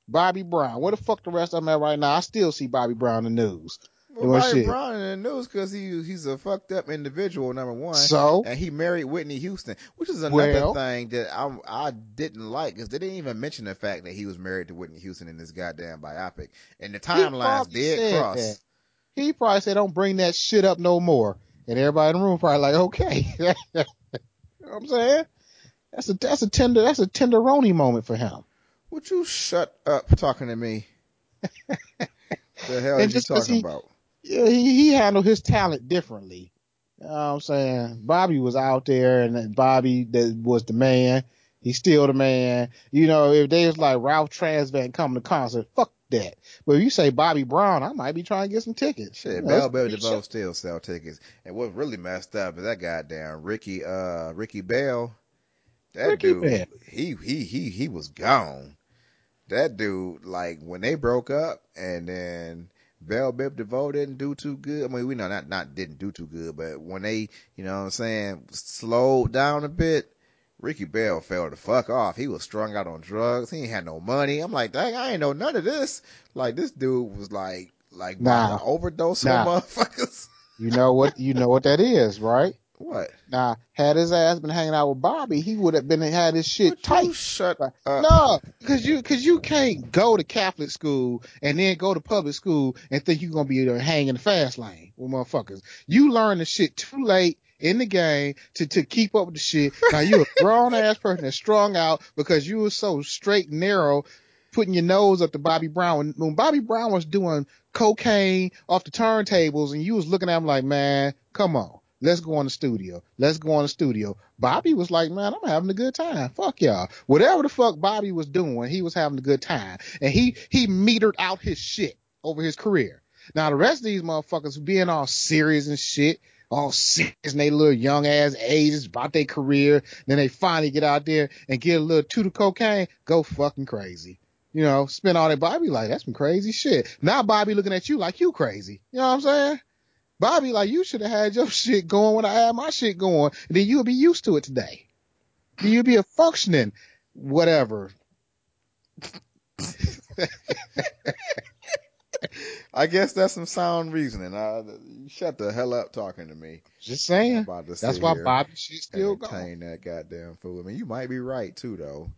B: Bobby Brown. Where the fuck the rest of them at right now? I still see Bobby Brown in the news.
A: Well,
B: well,
A: Bobby
B: shit.
A: Brown in the news because he he's a fucked up individual. Number one.
B: So
A: and he married Whitney Houston, which is another
B: Well-
A: thing that I I didn't like because they didn't even mention the fact that he was married to Whitney Houston in this goddamn biopic, and the timelines did cross.
B: that. he probably said, "Don't bring that shit up no more." And everybody in the room probably like, "Okay." you know what I'm saying? That's a that's a tender that's a tenderoni moment for him.
A: Would you shut up talking to me? the hell
B: And
A: are you talking
B: he-
A: about?
B: Yeah, he, he handled his talent differently. You know what I'm saying? Bobby was out there and Bobby that was the man. He's still the man. You know, if they was like Ralph Tresvant coming to concert, fuck that. But if you say Bobby Brown, I might be trying to get some tickets.
A: Shit,
B: You know,
A: Bell
B: it's a
A: Biv
B: big
A: DeVoe still sell tickets. And what really messed up is that goddamn Ricky uh Ricky Bell. That
B: Ricky
A: dude
B: Bell.
A: he he he he was gone. That dude, like when they broke up and then Bell Biv DeVoe didn't do too good. I mean, we know not not didn't do too good, but when they, you know what I'm saying, slowed down a bit, Ricky Bell fell the fuck off. He was strung out on drugs. He ain't had no money. I'm like, dang, I ain't know none of this. Like this dude was like like
B: Nah.
A: overdose
B: Nah.
A: motherfuckers.
B: You know what? You know what that is, right?
A: What?
B: Nah, had his ass been hanging out with Bobby, he would have been had his shit
A: Would
B: tight.
A: you shut up.
B: No, because you because you can't go to Catholic school and then go to public school and think you're gonna be able to hang in the fast lane with motherfuckers. You learn the shit too late in the game to to keep up with the shit. Now you a grown ass person that's strung out because you were so straight and narrow, putting your nose up to Bobby Brown. When Bobby Brown was doing cocaine off the turntables and you was looking at him like, man, come on. Let's go on the studio. Let's go on the studio. Bobby was like, man, I'm having a good time. Fuck y'all. Whatever the fuck Bobby was doing, he was having a good time. And he, he metered out his shit over his career. Now the rest of these motherfuckers being all serious and shit, all serious in their little young ass ages about their career. Then they finally get out there and get a little toot of cocaine, go fucking crazy. You know, spend all that Bobby like, that's some crazy shit. Now Bobby looking at you like you crazy. You know what I'm saying? Bobby, like you should have had your shit going when I had my shit going, and then you'll be used to it today. Then You'll be a functioning whatever.
A: I guess that's some sound reasoning. Uh, shut the hell up talking to me.
B: Just saying.
A: about to
B: That's why Bobby shit still going.
A: that goddamn fool. I mean, you might be right too, though.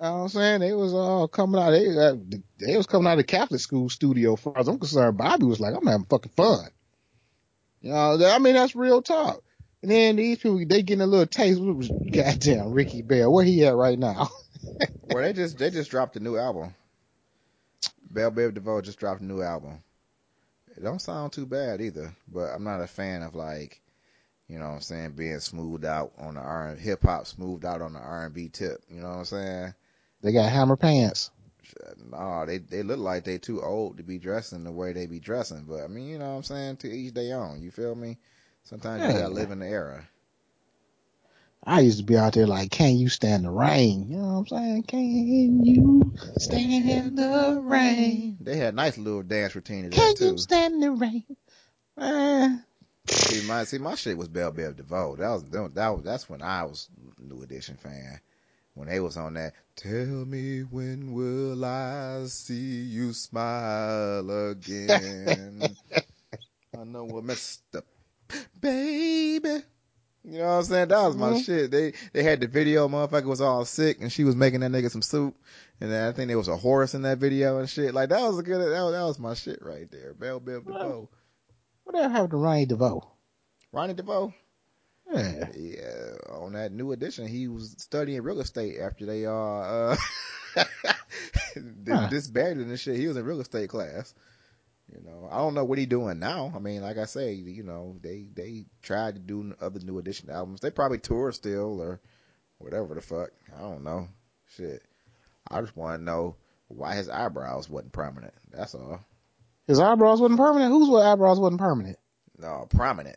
B: You know what I'm saying? They was all coming out. They, uh, they was coming out of the Catholic school studio. As far as I'm concerned, Bobby was like, I'm having fucking fun. You know, I mean, that's real talk. And then these people, they getting a little taste. Goddamn Ricky Bell? Where he at right now?
A: Well, they just they just dropped a new album. Bell Biv DeVoe just dropped a new album. It don't sound too bad either, but I'm not a fan of like, you know what I'm saying, being smoothed out on the R hip hop smoothed out on the R and B tip. You know what I'm saying?
B: They got hammer pants.
A: No, they they look like they too old to be dressing the way they be dressing. But I mean, you know what I'm saying? To each their own. You feel me? Sometimes you gotta live in the era.
B: I used to be out there like, can you stand the rain? You know what I'm saying? Can you stand the rain?
A: They had nice little dance routine
B: Can
A: too.
B: you stand the rain? Eh,
A: See my see my shit was Bell Biv DeVoe. That was that was that's when I was New Edition fan. When they was on that, tell me when will I see you smile again? I know what messed up, baby. You know what I'm saying? That was my
B: Mhm.
A: shit. They they had the video. Motherfucker was all sick, and she was making that nigga some soup. And then I think there was a horse in that video and shit. Like that was a good. That was, that was my shit right there. Bell Biv DeVoe,
B: What happened to Ronnie DeVoe?
A: Ronnie DeVoe.
B: Yeah.
A: Yeah, on that new edition, he was studying real estate after they uh, uh
B: Huh.
A: disbanded and shit. He was in real estate class. You know, I don't know what he doing now. I mean, like I say, you know, they they tried to do other new edition albums. They probably tour still or whatever the fuck. I don't know. Shit, I just want to know why his eyebrows wasn't prominent. That's all.
B: His eyebrows wasn't permanent. Whose eyebrows wasn't permanent?
A: No, prominent.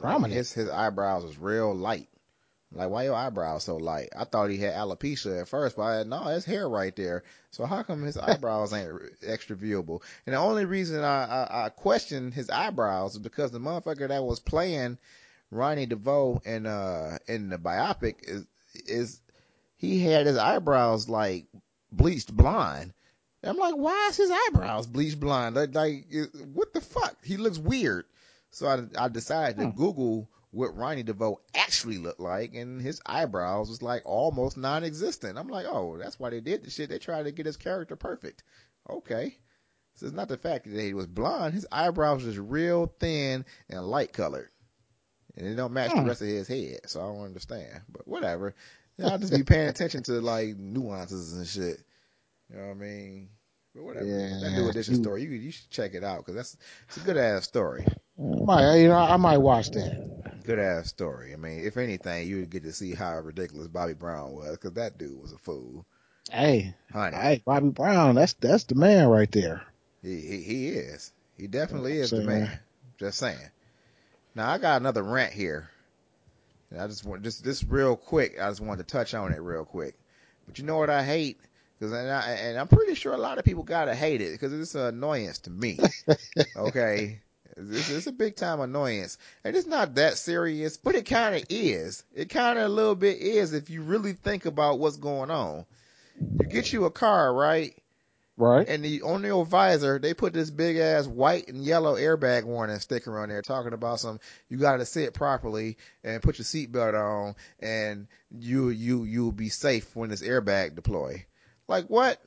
A: Like,
B: Prominent.
A: his his eyebrows was real light. Like, why your eyebrows so light? I thought he had alopecia at first, but I, no, it's hair right there. So how come his eyebrows ain't extra viewable? And the only reason I, I, I question his eyebrows is because the motherfucker that was playing Ronnie DeVoe in uh in the biopic is is he had his eyebrows like bleached blonde. And I'm like, why is his eyebrows bleached blonde? Like, like what the fuck? He looks weird. So I I decided to
B: Hmm.
A: Google what Ronnie DeVoe actually looked like, and his eyebrows was like almost non-existent. I'm like, oh, that's why they did the shit. They tried to get his character perfect. Okay. So it's not the fact that he was blonde. His eyebrows was real thin and light colored. And it don't match the
B: Hmm.
A: rest of his head. So I don't understand. But whatever. I'll just be paying attention to like nuances and shit. You know what I mean? But whatever. that
B: Yeah,
A: new edition
B: you-
A: story, you you should check it out because that's it's a good ass story.
B: Mm, I might, you know, I might watch that.
A: Good ass story. I mean, if anything, you would get to see how ridiculous Bobby Brown was because that dude was a fool.
B: Hey,
A: Honey,
B: hey, Bobby Brown, that's that's the man right there.
A: he, he he is. He definitely is the
B: saying.
A: man. Just saying. Now I got another rant here. And I just want just this real quick. I just wanted to touch on it real quick. But you know what I hate? Because and, I, and I'm pretty sure a lot of people gotta hate it because it's an annoyance to me. okay, it's, it's a big time annoyance, and it's not that serious, but it kind of is. It kind of a little bit is if you really think about what's going on. You get you a car, right?
B: Right?
A: And the on your visor, they put this big ass white and yellow airbag warning sticker on there talking about some you gotta sit properly and put your seatbelt on and you you you'll be safe when this airbag deploy. Like what?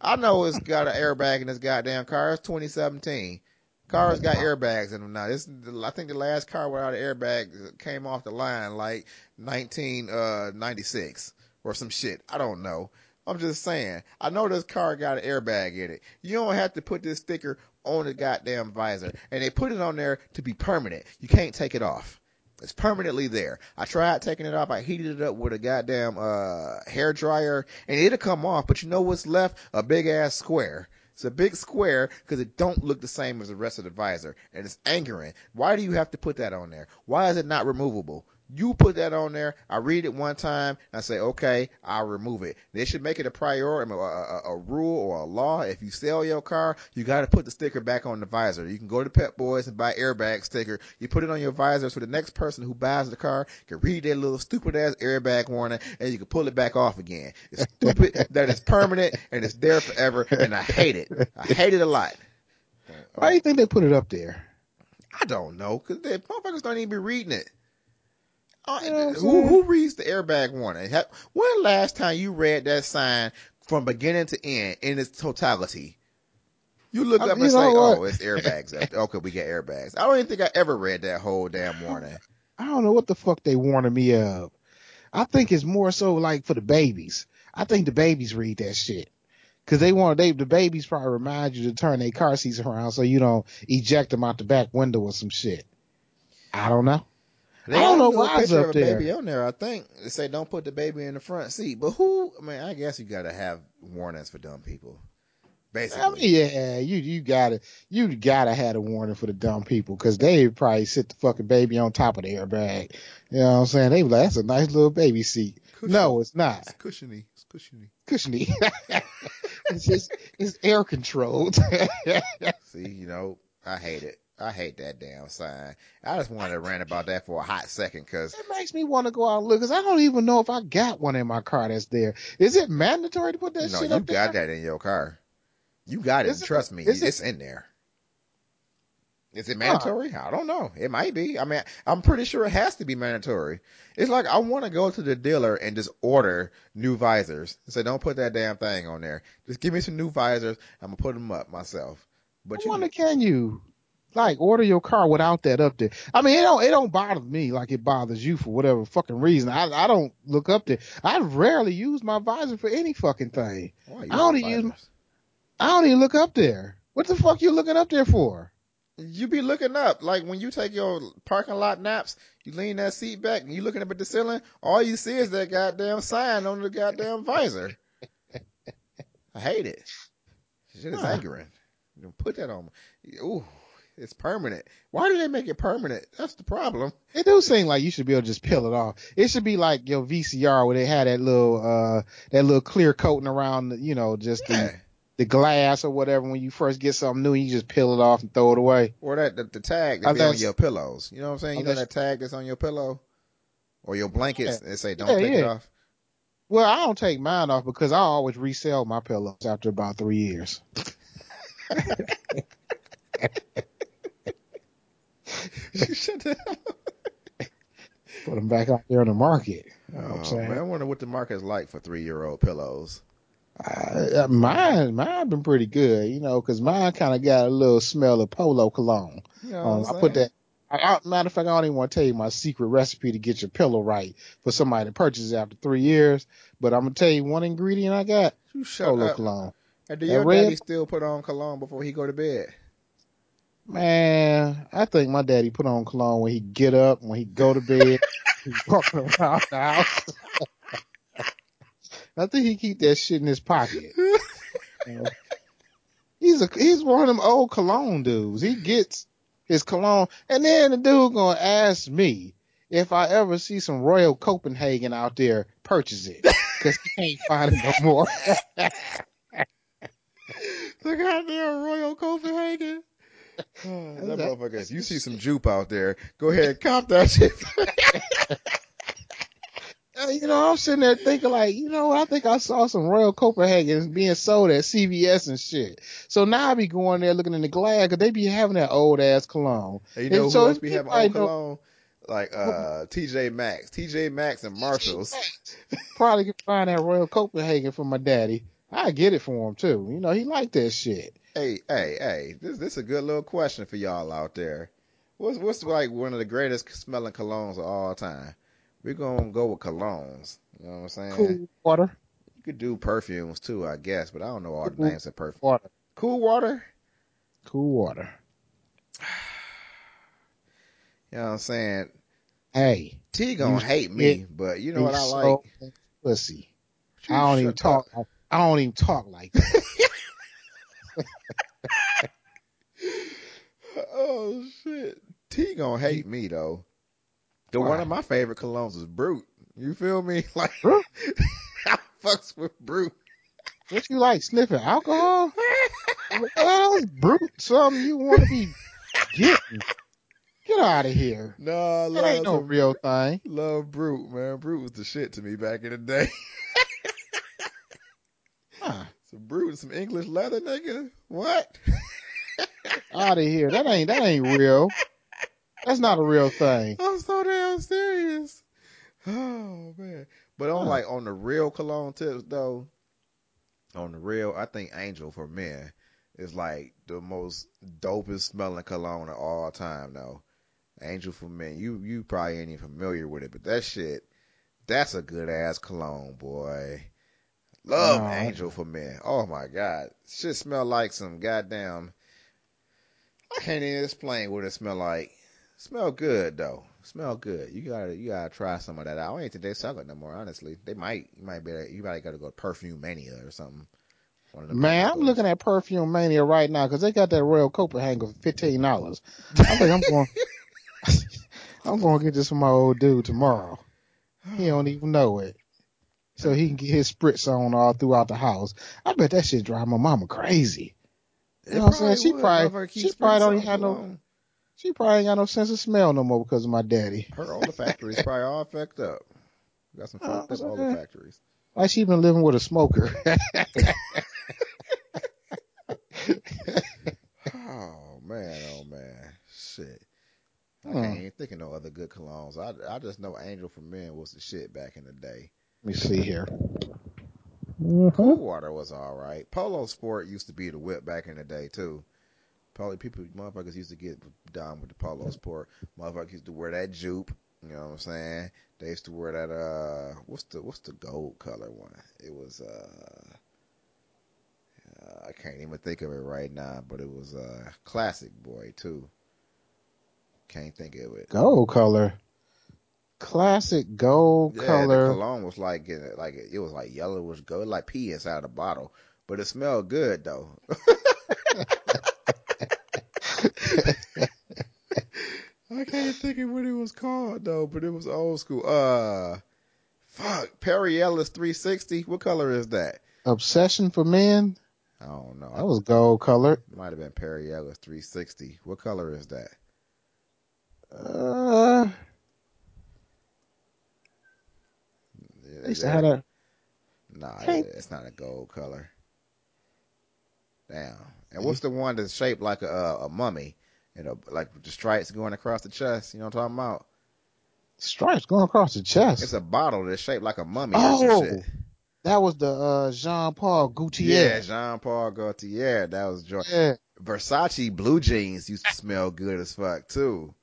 A: I know it's got an airbag in this goddamn car. It's 2017. Cars got airbags in them now. This, I think the last car without an airbag came off the line like 1996 uh, or some shit. I don't know. I'm just saying. I know this car got an airbag in it. You don't have to put this sticker on the goddamn visor, and they put it on there to be permanent. You can't take it off. It's permanently there. I tried taking it off. I heated it up with a goddamn uh hair dryer, and it'll come off. But you know what's left? A big ass square. It's a big square because it don't look the same as the rest of the visor, and it's angering. Why do you have to put that on there? Why is it not removable? You put that on there. I read it one time. And I say, okay, I'll remove it. They should make it a priority, a, a, a rule or a law. If you sell your car, you got to put the sticker back on the visor. You can go to Pep Boys and buy airbag sticker. You put it on your visor so the next person who buys the car can read that little stupid ass airbag warning and you can pull it back off again. It's stupid that it's permanent and it's there forever. And I hate it. I hate it a lot.
B: Why do you think they put it up there?
A: I don't know, cause the motherfuckers don't even be reading it. Uh,
B: You know
A: who who reads the airbag warning? When last time you read that sign from beginning to end in its totality? You look up and say? "Oh, it's airbags." up. Okay, we got airbags. I don't even think I ever read that whole damn warning.
B: I don't know what the fuck they warning me of. I think it's more so like for the babies. I think the babies read that shit. Cause they want, they, the babies probably remind you to turn their car seats around so you don't eject them out the back window or some shit. I don't know.
A: They
B: I don't know why it's up
A: a
B: there.
A: baby on there. I think they say don't put the baby in the front seat. But who? I mean, I guess you got to have warnings for dumb people. Basically,
B: I mean, yeah, you you gotta you gotta have a warning for the dumb people because they probably sit the fucking baby on top of the airbag. You know what I'm saying? They like, that's a nice little baby seat.
A: Cushion.
B: No, it's not
A: it's cushiony. It's cushiony.
B: cushiony. it's just it's air controlled.
A: See, you know, I hate it. I hate that damn sign. I just wanted to rant about that for a hot second because
B: It makes me want to go out and look because I don't even know if I got one in my car that's there. Is it mandatory to put that
A: no,
B: shit up there?
A: No, you got that in your car. You got it.
B: Is it-
A: trust me,
B: it-
A: it's in there. Is it mandatory? I don't know. It might be. I mean, I'm pretty sure it has to be mandatory. It's like I want to go to the dealer and just order new visors say, "Don't put that damn thing on there. Just give me some new visors. I'm gonna put them up myself." But
B: I
A: you,
B: wonder, can you like order your car without that up there? I mean, it don't it don't bother me like it bothers you for whatever fucking reason. I I don't look up there. I rarely use my visor for any fucking thing. I don't
A: got
B: use-
A: visors?
B: I don't even look up there. What the fuck you looking up there for?
A: You be looking up like when you take your parking lot naps. You lean that seat back and you looking up at the ceiling. All you see is that goddamn sign on the goddamn visor. I hate it. Shit is
B: Huh.
A: angering. Put that on. Ooh, it's permanent. Why do they make it permanent? That's the problem.
B: It do seem like you should be able to just peel it off. It should be like your VCR where they had that little uh that little clear coating around the, you know just
A: Yeah.
B: the the glass or whatever when you first get something new you just peel it off and throw it away.
A: Or that the, the tag that be on your pillows. You know what I'm saying? You know that tag that's on your pillow or your blankets. and say don't
B: Yeah,
A: take it off.
B: Well, I don't take mine off because I always resell my pillows after about three years.
A: Shut up.
B: Put them back out there on the market. You know
A: Oh,
B: saying?
A: man, I wonder what the market's like for three year old pillows.
B: Uh, mine, mine been pretty good, you know, because mine kind of got a little smell of polo cologne.
A: You know
B: Um,
A: I'm
B: put that. I, I, matter of fact, I don't even want to tell you my secret recipe to get your pillow right for somebody to purchase it after three years. But I'm gonna tell you one ingredient I got:
A: You shut
B: polo
A: up.
B: cologne.
A: And do
B: That
A: your
B: red-
A: daddy still put on cologne before he go to bed?
B: Man, I think my daddy put on cologne when he get up, when he go to bed, he's walking around the house. I think he keep that shit in his pocket. You know? He's a he's one of them old cologne dudes. He gets his cologne, and then the dude gonna ask me if I ever see some Royal Copenhagen out there, purchase it because he can't find it no more.
A: The goddamn Royal Copenhagen. Oh, that
B: That-
A: motherfucker. If you see some jupe out there, go ahead, cop that shit.
B: Uh, you know, I'm sitting there thinking like, you know, I think I saw some Royal Copenhagen being sold at CVS and shit. So now I be going there looking in the glass because they be having that old ass cologne.
A: And you know
B: And
A: who
B: so
A: else be having old
B: know-
A: cologne? Like uh TJ Maxx. TJ Maxx and Marshalls.
B: Probably can find that Royal Copenhagen for my daddy. I get it for him too. You know, he like that shit.
A: Hey, hey, hey. This this is a good little question for y'all out there. What's what's like one of the greatest smelling colognes of all time? We're gonna go with colognes. You know what I'm saying?
B: Cool water,
A: You could do perfumes too, I guess, but I don't know all the
B: Cool
A: names of perfumes.
B: water,
A: Cool water?
B: cool water.
A: You know what I'm saying?
B: Hey,
A: T gonna hate me, but you know what I like?
B: so Pussy. I don't even talk. I don't even talk like that.
A: Oh shit. T gonna hate me though. The one of my favorite colognes is Brut. You feel me? Like? I fucks with Brut.
B: what you like sniffing alcohol? well, brut something you want to be getting. Get out of here.
A: No, I
B: That ain't
A: love
B: no real thing.
A: love Brut, man. Brut was the shit to me back in the day.
B: Huh.
A: some Brut and some English leather, nigga. What?
B: Out of here. That ain't that ain't real. That's not a real thing.
A: I'm so damn serious. Oh man. But on
B: Huh.
A: like on the real cologne tips though, on the real, I think Angel for men is like the most dopest smelling cologne of all time though. Angel for men. You you probably ain't even familiar with it, but that shit, that's a good ass cologne, boy. Love
B: No.
A: Angel for men. Oh my god. Shit smell like some goddamn I can't even explain what it smell like. Smell good though. Smell good. You gotta you gotta try some of that. Out. I even think they sell it no more. Honestly, they might. You might be. You might gotta go to Perfumania or something.
B: Man, I'm looking at Perfumania right now because they got that Royal Copenhagen for fifteen dollars. I think I'm going. I'm going to get this from my old dude tomorrow. He don't even know it, so he can get his spritz on all throughout the house. I bet that shit drive my mama crazy.
A: It
B: You know what I'm saying? She probably- she probably don't even have no- She probably ain't got no sense of smell no more because of my daddy.
A: Her olfactory's probably all fucked up. Got some fucked up
B: so-
A: olfactories.
B: Like she been living with a smoker.
A: Oh man, oh man, shit. I
B: Hmm.
A: can't even no other good colognes. I I just know Angel for Men was the shit back in the day.
B: Let me see here.
A: Cool Water was all right. Polo Sport used to be the whip back in the day too. Probably people, motherfuckers used to get down with the Polo Sport. Motherfuckers used to wear that jupe. You know what I'm saying? They used to wear that. Uh, what's the what's the gold color one? It was. Uh, uh, I can't even think of it right now, but it was uh classic boy too. Can't think of it.
B: Gold color. Classic gold
A: Yeah, the
B: color.
A: cologne was like like it was like yellowish gold, like pee inside the bottle, but it smelled good though. I can't think of what it was called though, but it was old school. Uh, fuck, Perry Ellis 360. What color is that?
B: Obsession for men.
A: I don't know.
B: That was gold color.
A: Might have been Perry Ellis 360. What color is that?
B: Uh, they used to have that.
A: Nah, it's not a gold color. Damn. And what's the one that's shaped like a, a mummy? You know, like the stripes going across the chest. You know what I'm talking about?
B: Stripes going across the chest.
A: It's a bottle that's shaped like a mummy
B: Oh,
A: or some shit.
B: that was the uh, Jean Paul Gaultier.
A: Yeah, Jean Paul Gaultier. That was joy.
B: Yeah,
A: Versace blue jeans used to smell good as fuck too.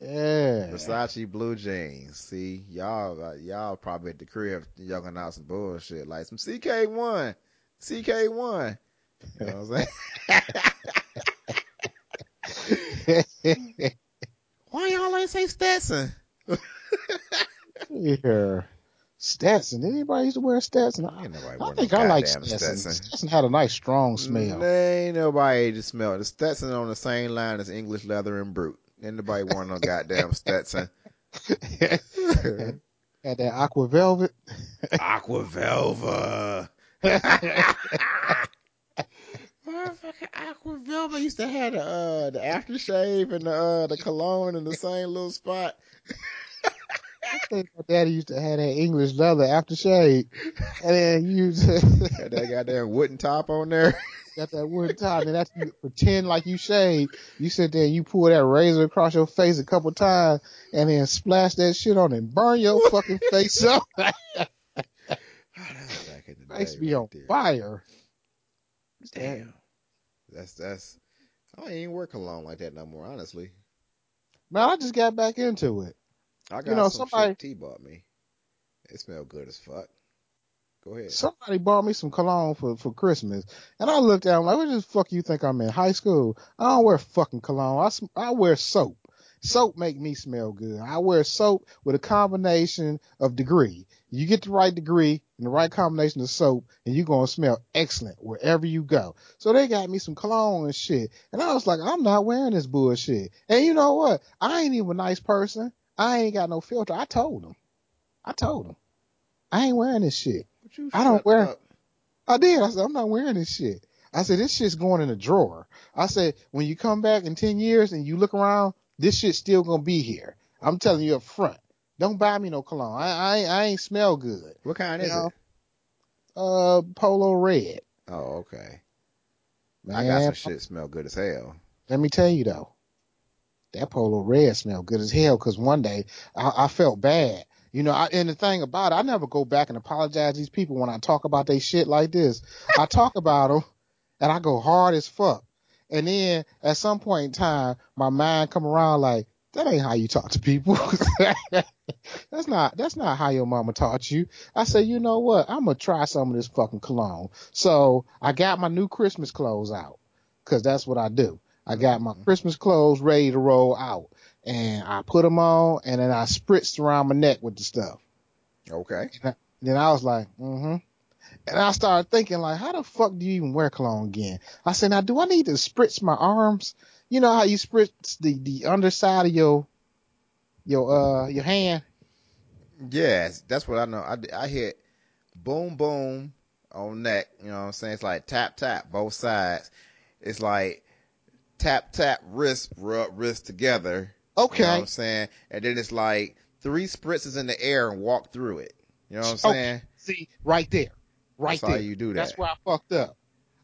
B: Yeah.
A: Versace blue jeans. See, y'all, uh, y'all probably at the crib yucking out some bullshit like some CK1, CK1. You know what I'm saying? Why y'all ain't say Stetson?
B: Here. Stetson. Did anybody used to wear Stetson? I, I think
A: no
B: I like Stetson.
A: Stetson.
B: Stetson had a nice strong smell.
A: Ain't nobody just smell the Stetson on the same line as English leather and Brut. Ain't nobody wearing no goddamn Stetson.
B: had that Aqua Velva.
A: Aqua Velva. Motherfucking Aqua Velva used to have the uh, the aftershave and the uh, the cologne in the same little spot.
B: I think my daddy used to have that English leather aftershave. And then you
A: Had that goddamn wooden top on there.
B: got that wooden top, and that's you pretend like you shave. You sit there and you pull that razor across your face a couple times, and then splash that shit on and burn your fucking face up.
A: Oh, that's back in the
B: Face
A: day
B: be
A: right
B: on
A: there.
B: fire.
A: Damn. That's that's. I don't even wear cologne like that no more. Honestly,
B: Man, I just got back into it.
A: I got
B: You know,
A: some
B: somebody-
A: T bought me. It smelled good as fuck. Go ahead.
B: Somebody bought me some cologne for, for Christmas, and I looked at him like, "What the fuck you think I'm in high school? I don't wear fucking cologne. I, sm- I wear soap. Soap make me smell good. I wear soap with a combination of degree. You get the right degree and the right combination of soap, and you're gonna smell excellent wherever you go. So they got me some cologne and shit, and I was like, I'm not wearing this bullshit. And you know what? I ain't even a nice person. I ain't got no filter. I told him. I told him. I ain't wearing this shit. I don't wear-
A: up.
B: I did. I said, I'm not wearing this shit. I said, this shit's going in a drawer. I said, when you come back in 10 years and you look around, this shit's still going to be here. I'm telling you up front. Don't buy me no cologne. I, I, ain't- I ain't smell good.
A: What kind is
B: know?
A: it?
B: Uh, Polo Red.
A: Oh, okay.
B: Man,
A: I got some shit smell good as hell.
B: let me tell you though, that Polo Red smelled good as hell because one day I, I felt bad. You know, I, and the thing about it, I never go back and apologize these people when I talk about they shit like this. I talk about them and I go hard as fuck. And then at some point in time, my mind come around like, that ain't how you talk to people. that's not, that's not how your mama taught you. I say, you know what? I'm to try some of this fucking cologne. So I got my new Christmas clothes out because that's what I do. I got my. Christmas clothes ready to roll out. and I put them on, and then I spritzed around my neck with the stuff.
A: Okay.
B: And I, then I was like, mm-hmm. And I started thinking, like, how the fuck do you even wear cologne again? I said, now, do I need to spritz my arms? You know how you spritz the, the underside of your, your, uh, your hand?
A: Yes, that's what I know. I, I hit boom, boom on neck. You know what I'm saying? It's like tap, tap, both sides. It's like tap, tap, wrist, rub wrist together.
B: Okay.
A: You know what I'm saying? And then it's like three spritzes in the air and walk through it. You know what I'm saying?
B: Okay. See, right there. Right
A: That's
B: there.
A: how you do that.
B: That's where I fucked up.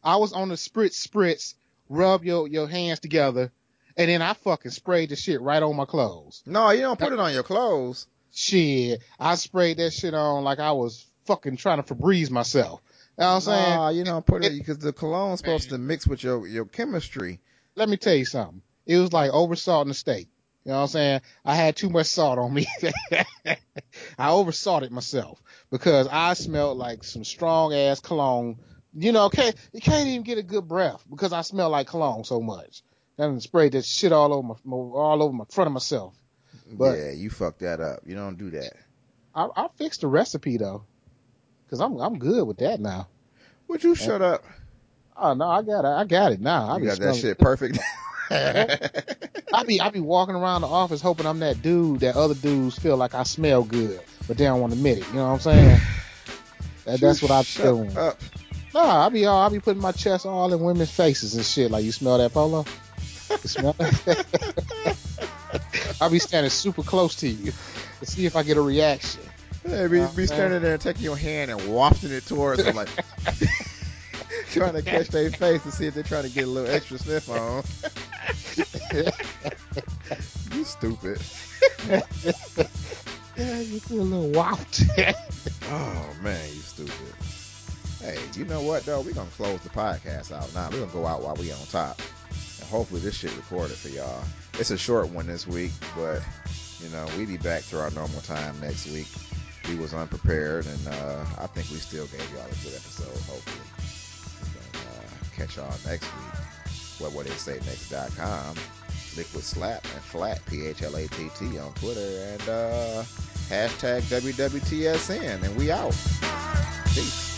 B: I was on the spritz spritz, rub your, your hands together, and then I fucking sprayed the shit right on my clothes.
A: No, you don't put it on your clothes.
B: Shit. I sprayed that shit on like I was fucking trying to Febreze myself. You know what I'm saying?
A: Nah, you don't put it because the cologne's supposed to mix with your, your chemistry.
B: Let me tell you something. It was like over salting the steak. You know what I'm saying? I had too much salt on me. I oversalted myself because I smelled like some strong ass cologne. You know, okay, you can't even get a good breath because I smell like cologne so much. And sprayed that shit all over my, all over my front of myself. But-
A: yeah, you fucked that up. You don't do that.
B: I, I fixed the recipe though, cause I'm I'm good with that now.
A: Would you shut up?
B: Oh no, I got it. I got it now. I
A: You got that shit perfect.
B: I be I be walking around the office hoping I'm that dude that other dudes feel like I smell good, but they don't want to admit it. You know what I'm saying? That, that's what I'm
A: Shut
B: doing.
A: Up.
B: Nah, I be all I be putting my chest all in women's faces and shit. Like you smell that polo? You smell it? I be standing super close to you to see if I get a reaction.
A: Yeah, be, be standing there and taking your hand and wafting it towards them, like trying to catch their face to see if they're trying to get a little extra sniff on. you stupid.
B: Yeah, you feel a little waft.
A: Oh man, you stupid. Hey, you know what though? We're gonna close the podcast out now. We're gonna go out while we on top. And hopefully this shit recorded for y'all. It's a short one this week, but you know, we be back to our normal time next week. We was unprepared and uh I think we still gave y'all a good episode, hopefully. Catch y'all next week. What would they say next.com. Liquid Slap and Phlatt P H L A T T on Twitter and uh hashtag WWTSN and we out. Peace.